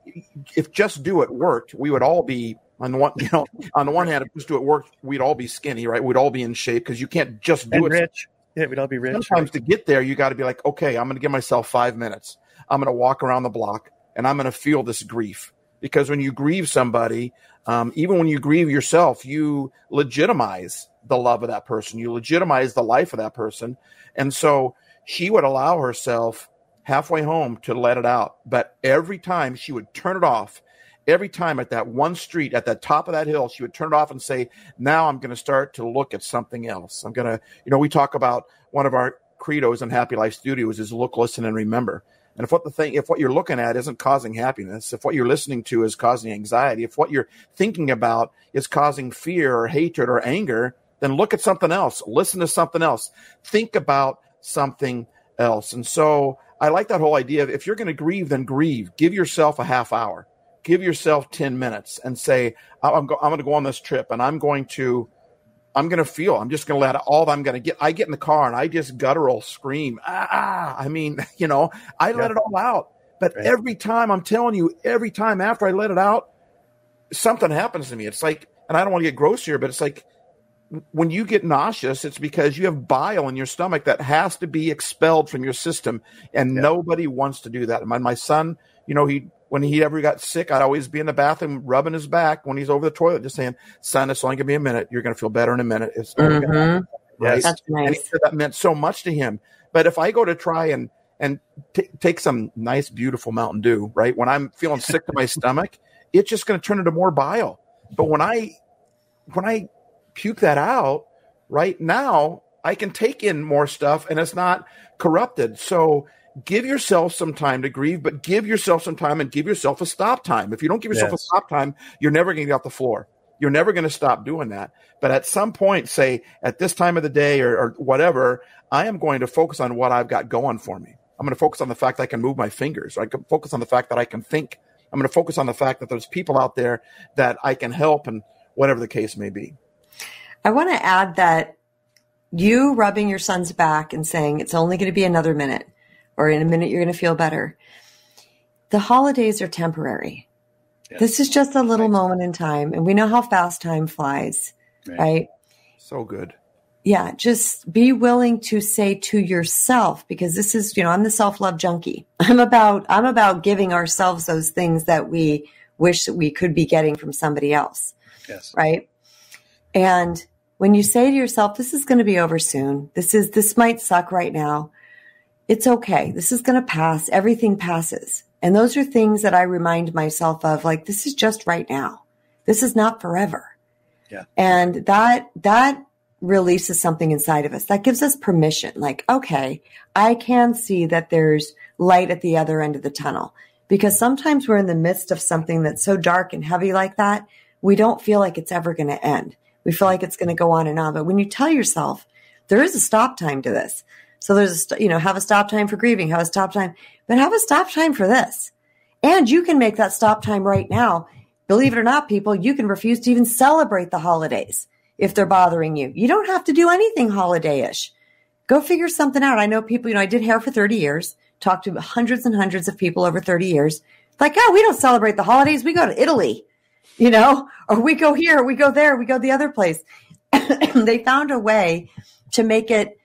If just do it worked, we would all be on the one, you know, on the one hand, if just do it worked, we'd all be skinny, right? We'd all be in shape because you can't just do and it. Rich. Yeah, we'd all be rich. Sometimes right? to get there, you got to be like, okay, I'm going to give myself five minutes. I'm going to walk around the block and I'm going to feel this grief. Because when you grieve somebody, um, even when you grieve yourself, you legitimize the love of that person. You legitimize the life of that person. And so she would allow herself halfway home to let it out. But every time she would turn it off, every time at that one street, at the top of that hill, she would turn it off and say, Now I'm going to start to look at something else. I'm going to, you know, we talk about one of our credos in Happy Life Studios is look, listen, and remember. And if what the thing, if what you're looking at isn't causing happiness, if what you're listening to is causing anxiety, if what you're thinking about is causing fear or hatred or anger, then look at something else. Listen to something else. Think about something else. And so I like that whole idea of if you're going to grieve, then grieve. Give yourself a half hour, give yourself 10 minutes and say, I'm, go- I'm going to go on this trip and I'm going to, I'm going to feel, I'm just going to let all I'm going to get. I get in the car and I just guttural scream. Ah, I mean, you know, I yeah. let it all out. But right. every time I'm telling you, every time after I let it out, something happens to me. It's like, and I don't want to get gross here, but it's like when you get nauseous, it's because you have bile in your stomach that has to be expelled from your system, and yeah. nobody wants to do that. My, my son, you know, he when he ever got sick, I'd always be in the bathroom rubbing his back when he's over the toilet, just saying, "Son, it's only gonna be a minute. You're gonna feel better in a minute." It's mm-hmm. Yes. That's nice. And he said that meant so much to him. But if I go to try and and t- take some nice, beautiful Mountain Dew, right when I'm feeling sick to my stomach, it's just going to turn into more bile. But when I when I puke that out, right now I can take in more stuff and it's not corrupted. So give yourself some time to grieve, but give yourself some time and give yourself a stop time. If you don't give yourself yes. a stop time, you're never going to get off the floor. You're never going to stop doing that. But at some point, say at this time of the day or, or whatever, I am going to focus on what I've got going for me. I'm going to focus on the fact that I can move my fingers. I can focus on the fact that I can think. I'm going to focus on the fact that there's people out there that I can help and whatever the case may be. I want to add that you rubbing your son's back and saying it's only going to be another minute or in a minute you're going to feel better. The holidays are temporary. Yes. This is just a little right. moment in time and we know how fast time flies, right? right? So good. Yeah, just be willing to say to yourself because this is, you know, I'm the self-love junkie. I'm about I'm about giving ourselves those things that we wish that we could be getting from somebody else. Yes. Right? And when you say to yourself, this is going to be over soon. This is, this might suck right now. It's okay. This is going to pass. Everything passes. And those are things that I remind myself of, like, this is just right now. This is not forever. Yeah. And that, that releases something inside of us that gives us permission. Like, okay, I can see that there's light at the other end of the tunnel because sometimes we're in the midst of something that's so dark and heavy like that. We don't feel like it's ever going to end. We feel like it's going to go on and on. But when you tell yourself there is a stop time to this, so there's a, you know, have a stop time for grieving, have a stop time, but have a stop time for this. And you can make that stop time right now. Believe it or not, people, you can refuse to even celebrate the holidays if they're bothering you. You don't have to do anything holiday-ish. Go figure something out. I know people, you know, I did hair for 30 years, talked to hundreds and hundreds of people over 30 years. Like, oh, we don't celebrate the holidays. We go to Italy you know, or we go here, we go there, we go the other place. they found a way to make it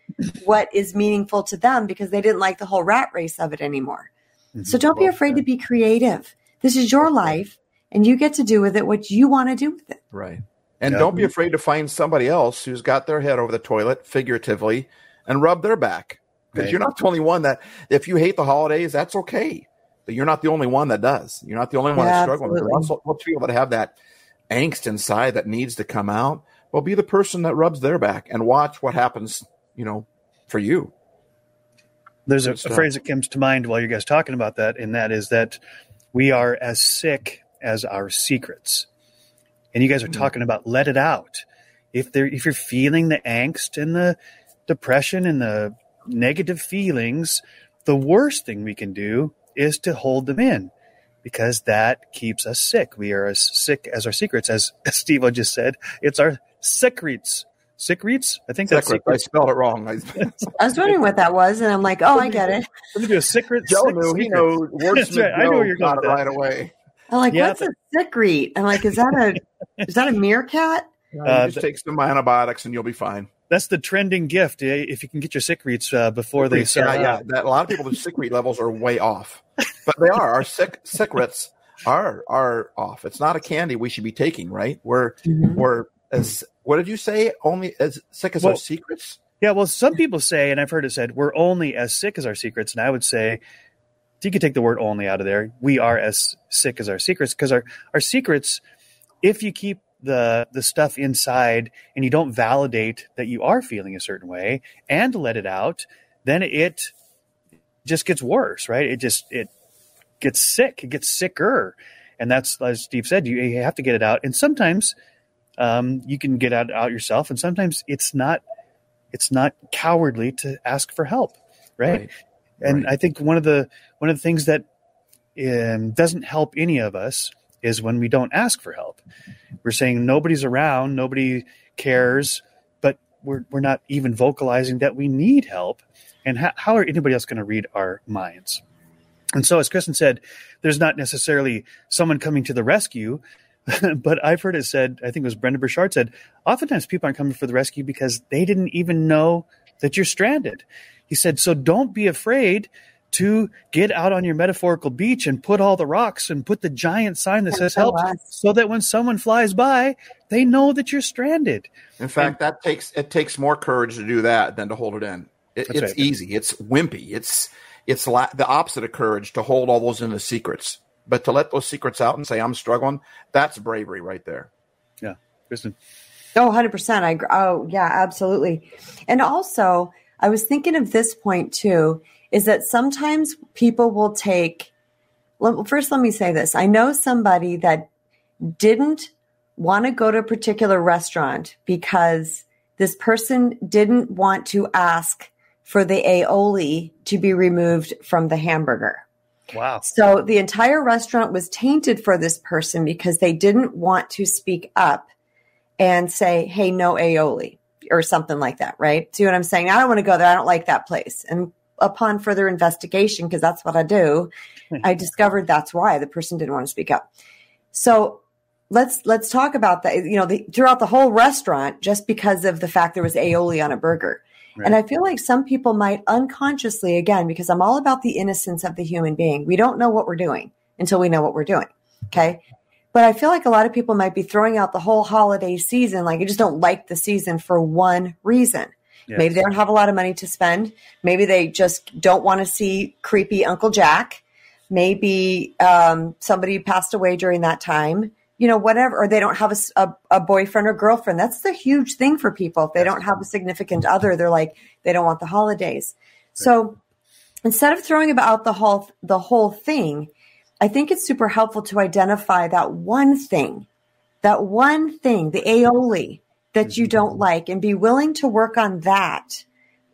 what is meaningful to them because they didn't like the whole rat race of it anymore. Mm-hmm. So don't be afraid to be creative. This is your life and you get to do with it what you want to do with it. Right. And yeah. don't be afraid to find somebody else who's got their head over the toilet, figuratively, and rub their back. Because right. you're not the only one that, if you hate the holidays, that's okay but you're not the only one that does. You're not the only one yeah, that's struggling. There's lots of people that have that angst inside that needs to come out. Well, be the person that rubs their back and watch what happens, you know, for you. There's a, a phrase that comes to mind while you guys talking about that, and that is that we are as sick as our secrets. And you guys are mm-hmm. talking about let it out. If there, if you're feeling the angst and the depression and the negative feelings, the worst thing we can do is to hold them in because that keeps us sick. We are as sick as our secrets, as, Steve just said. It's our secrets. Secrets? I think that's secret. I spelled it wrong. I was wondering what that was, and I'm like, oh, I get it. Let me do a secret. Joe knew. He knows. Wordsmith right. I know you're got it right away. I'm like, yeah, what's but, a secret? I'm like, is that a is that a meerkat? Uh, just take some antibiotics and you'll be fine that's the trending gift. Eh, if you can get your secrets uh, before they start. Yeah, yeah. That, a lot of people, the sick secret levels are way off, but they are. Our sick secrets are are off. It's not a candy we should be taking, right? We're mm-hmm. we're as what did you say? Only as sick as well, our secrets. Yeah, well, some people say, and I've heard it said, we're only as sick as our secrets, and I would say. You could take the word only out of there. We are as sick as our secrets because our, our secrets, if you keep the the stuff inside and you don't validate that you are feeling a certain way and let it out, then it just gets worse, right? It just it gets sick, it gets sicker, and that's as Steve said, you, you have to get it out. And sometimes um, you can get out out yourself, and sometimes it's not it's not cowardly to ask for help, right? right. And right. I think one of the one of the things that um, doesn't help any of us is when we don't ask for help. We're saying nobody's around, nobody cares, but we're, we're not even vocalizing that we need help. And how, how are anybody else going to read our minds? And so, as Kristen said, there's not necessarily someone coming to the rescue, but I've heard it said, I think it was Brendon Burchard said, oftentimes people aren't coming for the rescue because they didn't even know that you're stranded. He said, so don't be afraid to get out on your metaphorical beach and put all the rocks and put the giant sign that says help so that when someone flies by they know that you're stranded. In fact and, that takes it takes more courage to do that than to hold it in. It, it's right. easy. It's wimpy. It's it's la- the opposite of courage to hold all those in the secrets But to let those secrets out and say I'm struggling, that's bravery right there. Yeah, Kristen. Oh, 100%. I oh, yeah, absolutely. And also, I was thinking of this point too is that sometimes people will take well, first let me say this. I know somebody that didn't want to go to a particular restaurant because this person didn't want to ask for the aioli to be removed from the hamburger. Wow. So the entire restaurant was tainted for this person because they didn't want to speak up and say, hey, no aioli or something like that, right? See what I'm saying? I don't want to go there. I don't like that place. And upon further investigation, because that's what I do, hmm. I discovered that's why the person didn't want to speak up. So let's let's talk about that. You know, the, throughout the whole restaurant, just because of the fact there was aioli on a burger. Right. And I feel like some people might unconsciously, again, because I'm all about the innocence of the human being. We don't know what we're doing until we know what we're doing. Okay. But I feel like a lot of people might be throwing out the whole holiday season. Like, you just don't like the season for one reason. Yes. Maybe they don't have a lot of money to spend. Maybe they just don't want to see creepy Uncle Jack. Maybe um, somebody passed away during that time you know, whatever, or they don't have a, a, a, boyfriend or girlfriend. That's the huge thing for people. If they don't have a significant other, they're like, they don't want the holidays. So instead of throwing about the whole, the whole thing, I think it's super helpful to identify that one thing, that one thing, the aioli that you don't mm-hmm. like and be willing to work on that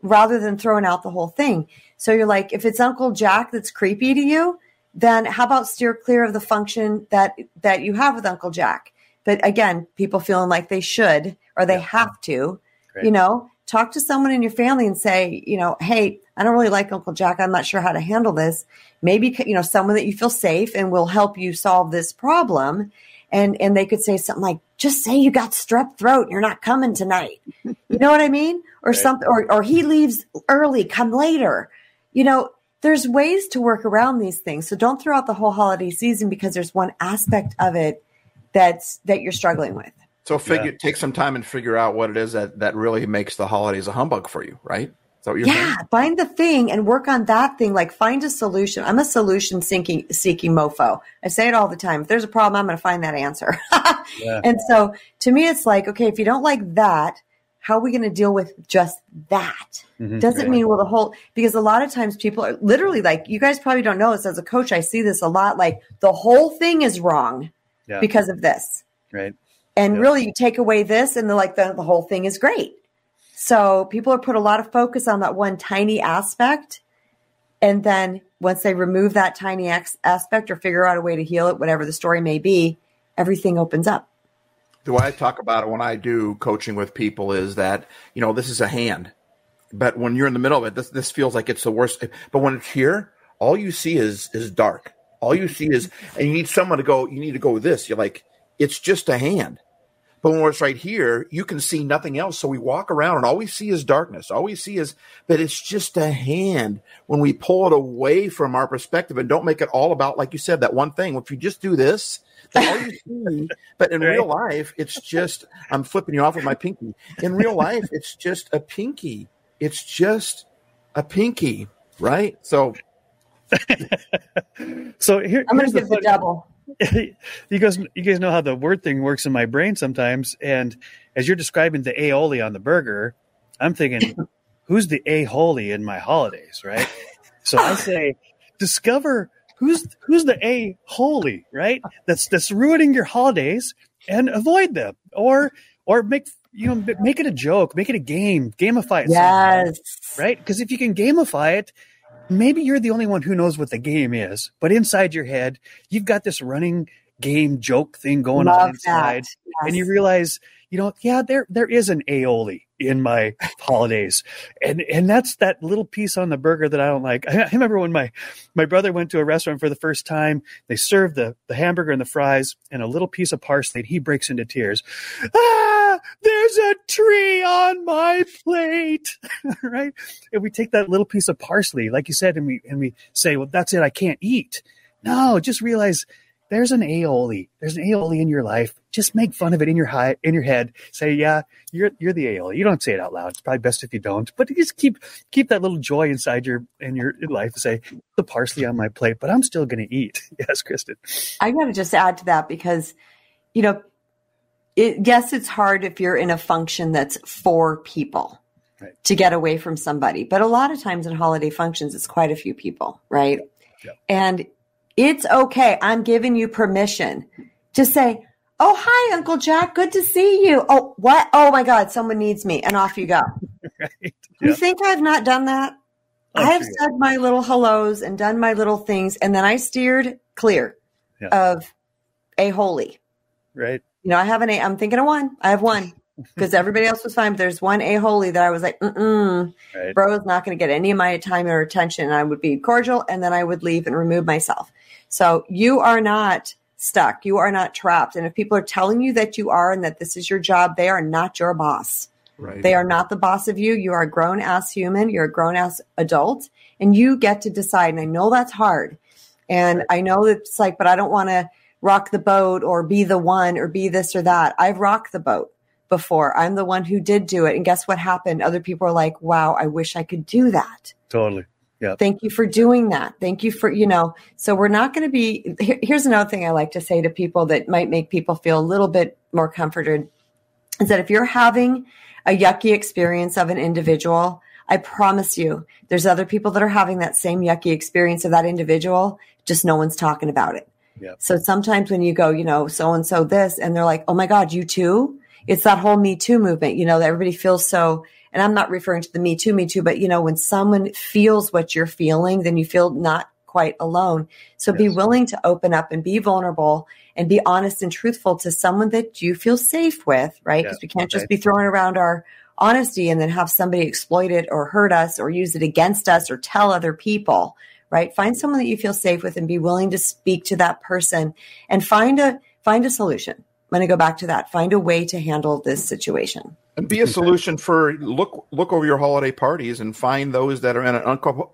rather than throwing out the whole thing. So you're like, if it's Uncle Jack that's creepy to you, then how about steer clear of the function that that you have with Uncle Jack? But again, people feeling like they should or they yeah. have to, Great. you know, talk to someone in your family and say, you know, hey, I don't really like Uncle Jack. I'm not sure how to handle this. Maybe you know someone that you feel safe and will help you solve this problem. And and they could say something like, just say you got strep throat, you're not coming tonight. you know what I mean? Or right. something or or he leaves early, come later. You know, there's ways to work around these things. So don't throw out the whole holiday season because there's one aspect of it that's that you're struggling with. So figure yeah. take some time and figure out what it is that that really makes the holidays a humbug for you, right? yeah, saying? find the thing and work on that thing. Like find a solution. I'm a solution seeking seeking mofo. I say it all the time. If there's a problem, I'm going to find that answer. yeah. And so to me, it's like, okay, if you don't like that, how are we going to deal with just that? Mm-hmm. Doesn't mean well the whole because a lot of times people are literally like you guys probably don't know this as a coach. I see this a lot. Like the whole thing is wrong yeah. because of this, right? And really, you take away this, and the like the, the whole thing is great. So people are put a lot of focus on that one tiny aspect, and then once they remove that tiny aspect or figure out a way to heal it, whatever the story may be, everything opens up the way I talk about it when I do coaching with people is that, you know, this is a hand. But when you're in the middle of it, this this feels like it's the worst. But when it's here, all you see is is dark. All you see is and you need someone to go, you need to go with this. You're like, it's just a hand. But when it's right here, you can see nothing else. So we walk around and all we see is darkness. All we see is but it's just a hand. When we pull it away from our perspective and don't make it all about, like you said, that one thing. If you just do this, all you see. But in right. real life, it's just I'm flipping you off with my pinky. In real life, it's just a pinky. It's just a pinky, right? So, so here, I'm going to give the double. you guys, you guys know how the word thing works in my brain sometimes. And as you're describing the aioli on the burger, I'm thinking, who's the a holy in my holidays, right? So I say, discover who's who's the a holy right? That's that's ruining your holidays and avoid them. Or or make you know make it a joke make it a game gamify it yes. right? Because if you can gamify it maybe you're the only one who knows what the game is but inside your head you've got this running game joke thing going Love on inside yes. and you realize you know yeah there there is an aioli in my holidays. And and that's that little piece on the burger that I don't like. I, I, remember when my my brother went to a restaurant for the first time, they served the the hamburger and the fries and a little piece of parsley and he breaks into tears. Ah, there's a tree on my plate. right? And we take that little piece of parsley, like you said, and we and we say, well, that's it, I can't eat. No, just realize there's an aioli. There's an aioli in your life. Just make fun of it in your high, in your head. Say, yeah, you're you're the aioli. You don't say it out loud. It's probably best if you don't. But just keep keep that little joy inside your in your life. Say the parsley on my plate, but I'm still going to eat. Yes, Kristen. I got to just add to that because, you know, it, yes, it's hard if you're in a function that's for people. Right. To get away from somebody. But a lot of times in holiday functions, it's quite a few people, right? Yeah. And it's okay. I'm giving you permission to say, Oh, hi, Uncle Jack. Good to see you. Oh, what? Oh my God, someone needs me. And off you go. right. yeah. You think I've not done that? Oh, I have said my little hellos and done my little things, and then I steered clear yeah. of a holy. Right. You know, I have an A. I'm thinking of one. I have one because everybody else was fine. But there's one a holy that I was like, mm right. bro is not going to get any of my time or attention. And I would be cordial, and then I would leave and remove myself. So you are not stuck. You are not trapped. And if people are telling you that you are and that this is your job, they are not your boss. Right. They are not the boss of you. You are a grown ass human. You're a grown ass adult, and you get to decide. And I know that's hard. And. I know it's like, but I don't want to rock the boat or be the one or be this or that. I've rocked the boat before. I'm the one who did do it. And guess what happened? Other people are like, wow, I wish I could do that. Totally. Yeah. Thank you for doing that. Thank you for, you know, so we're not going to be. Here, here's another thing I like to say to people that might make people feel a little bit more comforted is that if you're having a yucky experience of an individual, I promise you, there's other people that are having that same yucky experience of that individual, just no one's talking about it. Yep. So sometimes when you go, you know, so and so this, and they're like, oh my God, you too? it's that whole Me Too movement, you know, that everybody feels so, and I'm not referring to the Me Too, Me Too, but you know, when someone feels what you're feeling, then you feel not quite alone. So yes. be willing to open up and be vulnerable and be honest and truthful to someone that you feel safe with, right? Because we can't just be throwing around our honesty and then have somebody exploit it or hurt us or use it against us or tell other people, right? Find someone that you feel safe with and be willing to speak to that person and find a find a solution I'm going to go back to that. Find a way to handle this situation. And be a solution for look look over your holiday parties and find those that are in an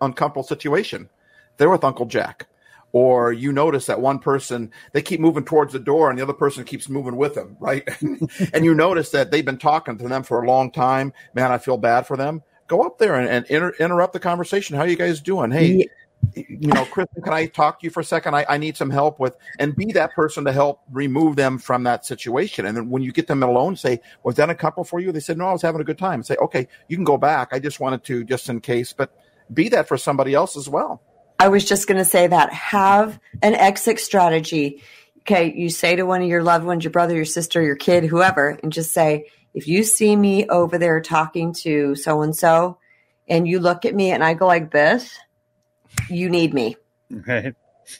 uncomfortable situation. They're with Uncle Jack. Or you notice that one person they keep moving towards the door and the other person keeps moving with them, right? and you notice that they've been talking to them for a long time. Man, I feel bad for them. Go up there and, and inter- interrupt the conversation. How are you guys doing? Hey, you know, Kristen, can I talk to you for a second? I, I, need some help with, and be that person to help remove them from that situation. And then when you get them alone, say, was that a couple for you? They said, no, I was having a good time. Say, okay, you can go back. I just wanted to, just in case, but be that for somebody else as well. I was just going to say that have an exit strategy. Okay. You say to one of your loved ones, your brother, your sister, your kid, whoever, and just say, if you see me over there talking to so and so, and you look at me and I go like this, you need me. Right.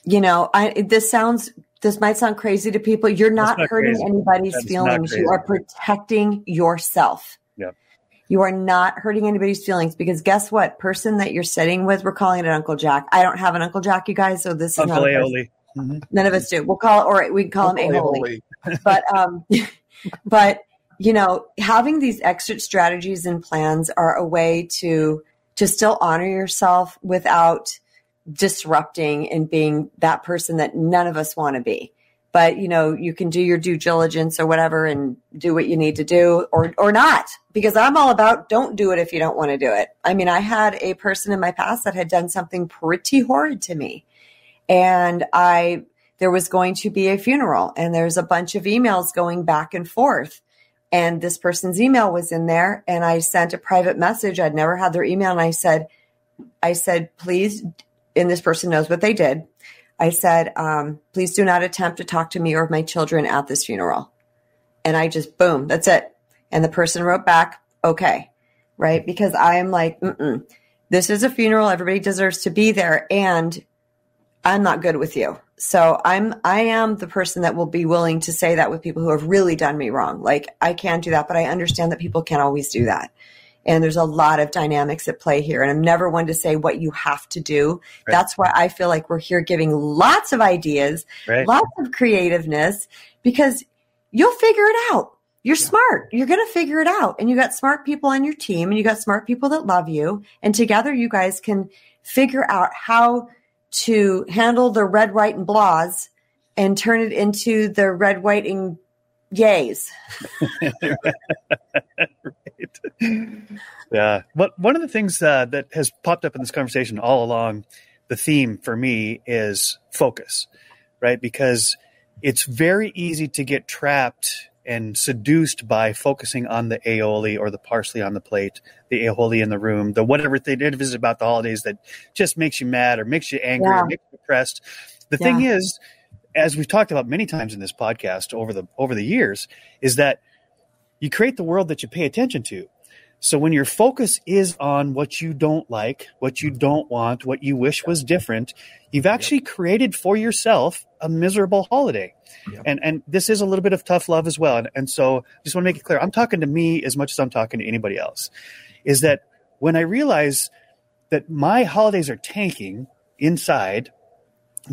You know, I this sounds this might sound crazy to people. You're not, not hurting crazy. anybody's That's feelings. You are protecting yourself. Yeah. You are not hurting anybody's feelings because guess what? Person that you're sitting with, we're calling it Uncle Jack. I don't have an Uncle Jack, you guys, so this Uncle is Uncle mm-hmm. None of us do. We'll call it, or we can call Uncle him Aioli. but, um, but you know, having these exit strategies and plans are a way to to still honor yourself without disrupting and being that person that none of us want to be. But you know, you can do your due diligence or whatever and do what you need to do or or not. Because I'm all about don't do it if you don't want to do it. I mean, I had a person in my past that had done something pretty horrid to me. And I there was going to be a funeral and there's a bunch of emails going back and forth and this person's email was in there and I sent a private message. I'd never had their email and I said, I said, please and this person knows what they did. I said, um, please do not attempt to talk to me or my children at this funeral. And I just, boom, that's it. And the person wrote back, okay, right? Because I am like, Mm-mm. this is a funeral. Everybody deserves to be there. And I'm not good with you. So I'm, I am the person that will be willing to say that with people who have really done me wrong. Like I can't do that, but I understand that people can't always do that. And there's a lot of dynamics at play here. And I'm never one to say what you have to do. Right. That's why I feel like we're here giving lots of ideas, right. lots of creativeness, because you'll figure it out. You're yeah. smart. You're going to figure it out. And you got smart people on your team and you got smart people that love you. And together you guys can figure out how to handle the red, white, and blahs and turn it into the red, white, and yays. right. Yeah. But one of the things uh, that has popped up in this conversation all along, the theme for me is focus, right? Because it's very easy to get trapped and seduced by focusing on the aioli or the parsley on the plate, the aioli in the room, the whatever thing it is about the holidays that just makes you mad or makes you angry Yeah. or makes you depressed. The Yeah. thing is, as we've talked about many times in this podcast over the over the years, is that you create the world that you pay attention to. So when your focus is on what you don't like, what you don't want, what you wish was different, you've actually created for yourself a miserable holiday. Yep. And and this is a little bit of tough love as well. And, and so I just want to make it clear, I'm talking to me as much as I'm talking to anybody else. Is that when I realize that my holidays are tanking inside,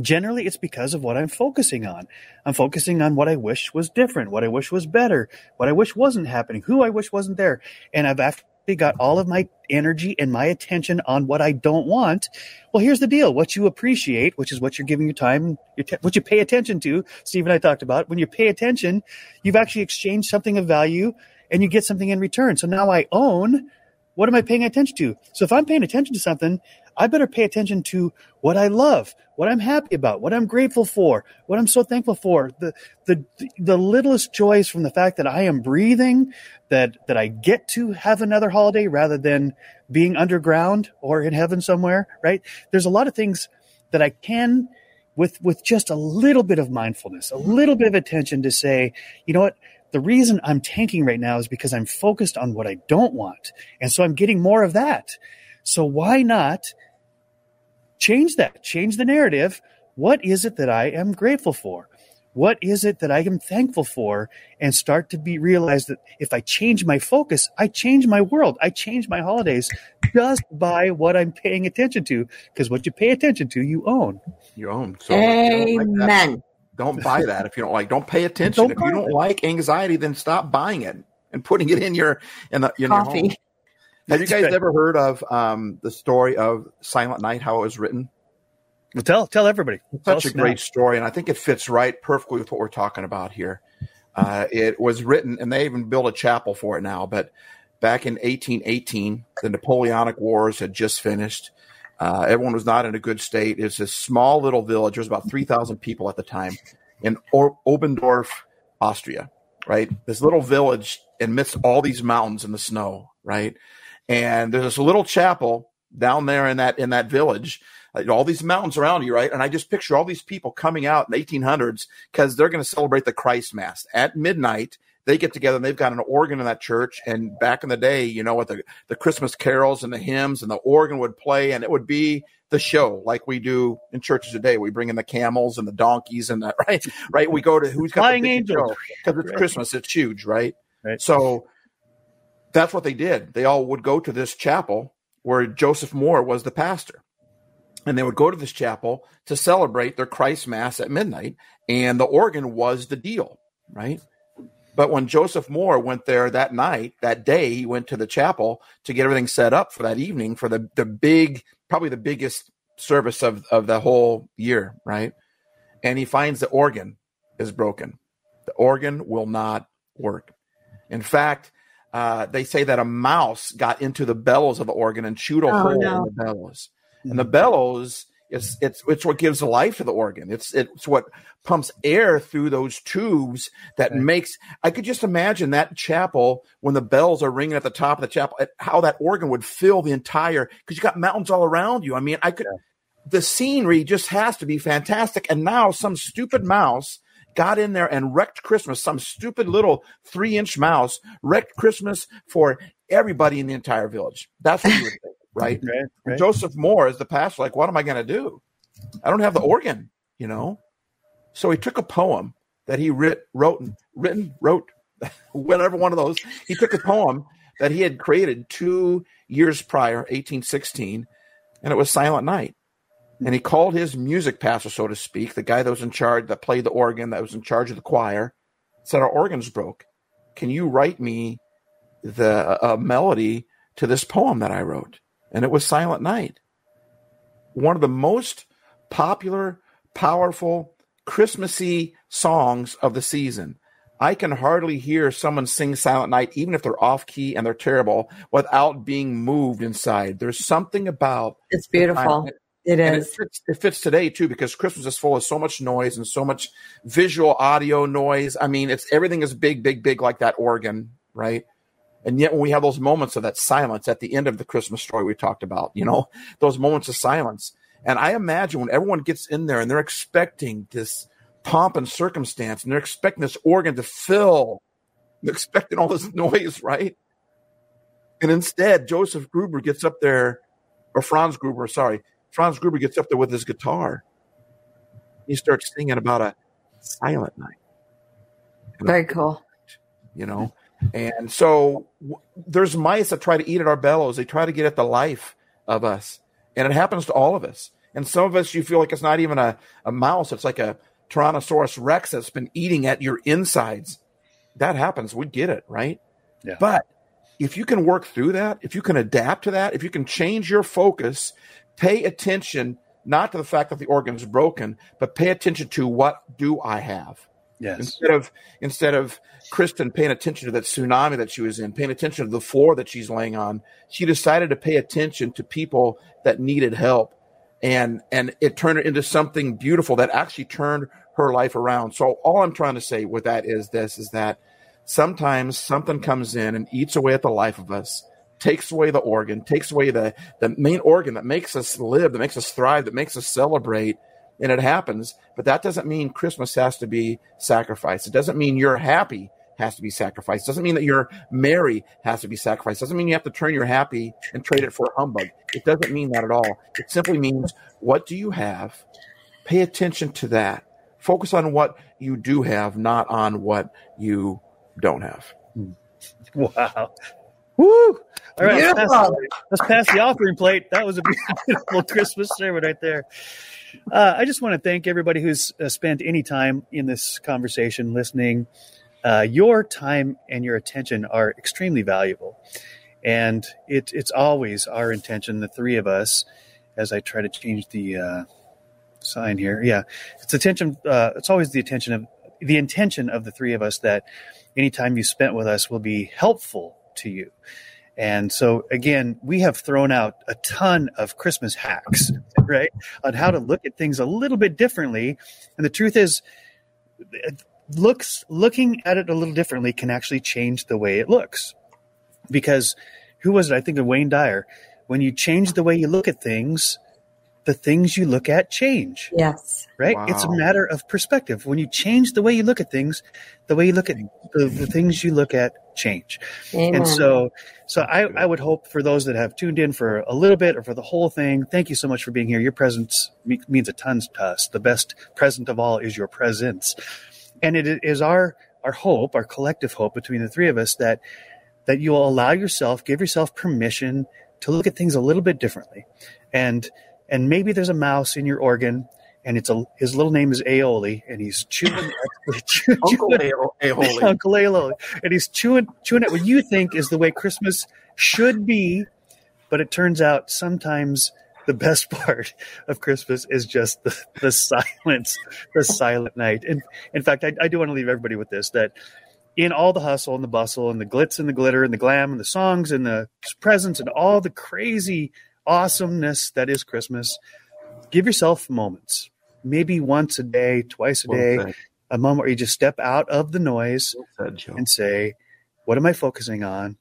generally it's because of what I'm focusing on. I'm focusing on what I wish was different, what I wish was better, what I wish wasn't happening, who I wish wasn't there. And I've actually got all of my energy and my attention on what I don't want. Well, here's the deal. What you appreciate, which is what you're giving your time, your te- what you pay attention to, Steve and I talked about, when you pay attention, you've actually exchanged something of value and you get something in return. So now I own what am I paying attention to? So if I'm paying attention to something, I better pay attention to what I love, what I'm happy about, what I'm grateful for, what I'm so thankful for. The the the littlest joys from the fact that I am breathing, that that I get to have another holiday rather than being underground or in heaven somewhere, right? There's a lot of things that I can with with just a little bit of mindfulness, a mm-hmm. little bit of attention to say, you know what? The reason I'm tanking right now is because I'm focused on what I don't want. And so I'm getting more of that. So why not change that? Change the narrative. What is it that I am grateful for? What is it that I am thankful for? And start to be realize that if I change my focus, I change my world. I change my holidays just by what I'm paying attention to. Because what you pay attention to, you own. You own. So if like Amen. don't buy that if you don't like. Don't pay attention. Don't if you don't it. like anxiety, then stop buying it and putting it in your in the in your home. Coffee. Have you guys ever heard of um, the story of Silent Night? How it was written? Well, tell tell everybody. Tell Such a us now. great story, and I think it fits right perfectly with what we're talking about here. Uh, it was written, and they even built a chapel for it now. But back in 1818, the Napoleonic Wars had just finished. Uh, everyone was not in a good state. It's a small little village. There was about 3,000 people at the time in or- Oberndorf, Austria, right? This little village amidst all these mountains in the snow, right? And there's this little chapel down there in that in that village uh, all these mountains around you, right? And I just picture all these people coming out in the 1800s because they're going to celebrate the Christ Mass at midnight. They get together and they've got an organ in that church. And back in the day, you know what the, the Christmas carols and the hymns and the organ would play, and it would be the show like we do in churches today. We bring in the camels and the donkeys and that, right? Right. We go to who's got Flying the angels. because it's Right. Christmas. It's huge, right? Right. So that's what they did. They all would go to this chapel where Joseph Mohr was the pastor. And they would go to this chapel to celebrate their Christ Mass at midnight. And the organ was the deal, right? But when Joseph Mohr went there that night, that day, he went to the chapel to get everything set up for that evening for the, the big, probably the biggest service of, of the whole year, right? And he finds the organ is broken. The organ will not work. In fact, uh, they say that a mouse got into the bellows of the organ and chewed a Oh, hole no. in the bellows. And the bellows is it's it's what gives life to the organ. It's it's what pumps air through those tubes that Right. makes. I could just imagine that chapel when the bells are ringing at the top of the chapel, how that organ would fill the entire because you got mountains all around you. I mean, I could. The scenery just has to be fantastic. And now some stupid mouse got in there and wrecked Christmas. Some stupid little three inch mouse wrecked Christmas for everybody in the entire village. That's what you would think, right? Right, right. Joseph Mohr is the pastor. Like, what am I going to do? I don't have the organ, you know. So he took a poem that he writ, wrote, written, wrote, whatever one of those. He took a poem that he had created two years prior, 1816, and it was Silent Night. And he called his music pastor, so to speak, the guy that was in charge, that played the organ, that was in charge of the choir, said, Our organ's broke. Can you write me the a melody to this poem that I wrote? And it was Silent Night. One of the most popular, powerful Christmassy songs of the season. I can hardly hear someone sing Silent Night, even if they're off key and they're terrible, without being moved inside. There's something about it's beautiful. It and is. It fits, it fits today too because Christmas is full of so much noise and so much visual audio noise. I mean, it's everything is big, big, big like that organ, right? And yet, when we have those moments of that silence at the end of the Christmas story we talked about, you know, those moments of silence. And I imagine when everyone gets in there and they're expecting this pomp and circumstance and they're expecting this organ to fill, they're expecting all this noise, right? And instead, Joseph Gruber gets up there, or Franz Gruber, sorry, Franz Gruber gets up there with his guitar. He starts singing about a silent night. Very cool. You know, and so w- there's mice that try to eat at our bellows. They try to get at the life of us, and it happens to all of us. And some of us, you feel like it's not even a, a mouse; it's like a Tyrannosaurus Rex that's been eating at your insides. That happens. We get it, right? Yeah. But if you can work through that, if you can adapt to that, if you can change your focus, pay attention not to the fact that the organ is broken, but pay attention to what do I have Yes. instead of instead of Kristen paying attention to that tsunami that she was in, paying attention to the floor that she's laying on, she decided to pay attention to people that needed help, and and it turned it into something beautiful that actually turned her life around. So all I'm trying to say with that is this: is that sometimes something comes in and eats away at the life of us. Takes away the organ, takes away the, the main organ that makes us live, that makes us thrive, that makes us celebrate and it happens. But that doesn't mean Christmas has to be sacrificed. It doesn't mean you're happy has to be sacrificed. It doesn't mean that your merry has to be sacrificed. Doesn't mean you have to turn your happy and trade it for a humbug. It doesn't mean that at all. It simply means what do you have? Pay attention to that. Focus on what you do have, not on what you don't have. Hmm. Wow. Woo! All right, let's pass, let's pass the offering plate. That was a beautiful Christmas sermon right there. Uh, I just want to thank everybody who's uh, spent any time in this conversation listening. Uh, your time and your attention are extremely valuable. And it, it's always our intention, the three of us, as I try to change the uh, sign here. Yeah, it's attention. Uh, it's always the attention of the intention of the three of us that any time you spent with us will be helpful to you. And so, again, we have thrown out a ton of Christmas hacks, right, on how to look at things a little bit differently. And the truth is, looks looking at it a little differently can actually change the way it looks. Because who was it? I think of Wayne Dyer. When you change the way you look at things, the things you look at change Yes. right? Wow. It's a matter of perspective. When you change the way you look at things, the way you look at the, the things you look at change. Amen. And so, so I, I would hope for those that have tuned in for a little bit or for the whole thing, thank you so much for being here. Your presence means a ton to us. The best present of all is your presence. And it is our, our hope, our collective hope between the three of us that, that you will allow yourself, give yourself permission to look at things a little bit differently. And, and maybe there's a mouse in your organ and it's a his little name is Aioli, and he's chewing chewing, Uncle Ao- Aioli. Uncle Aioli, and he's chewing chewing at what you think is the way Christmas should be, but it turns out sometimes the best part of Christmas is just the, the silence, the silent night. And in fact, I, I do want to leave everybody with this that in all the hustle and the bustle and the glitz and the glitter and the glam and the songs and the presents and all the crazy awesomeness that is Christmas, give yourself moments. Maybe once a day, twice a Well day, said. a moment where you just step out of the noise Well said, and say, what am I focusing on?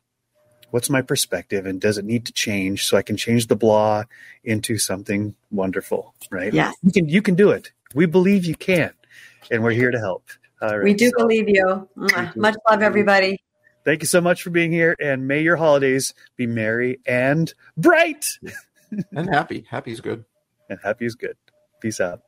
What's my perspective? And does it need to change so I can change the blah into something wonderful? Right? Yes. You can you can do it. We believe you can. And we're here to help. All right. We do So believe you. Do. Much love, everybody. Thank you so much for being here. And may your holidays be merry and bright. And happy. Happy is good. And happy is good. Peace out.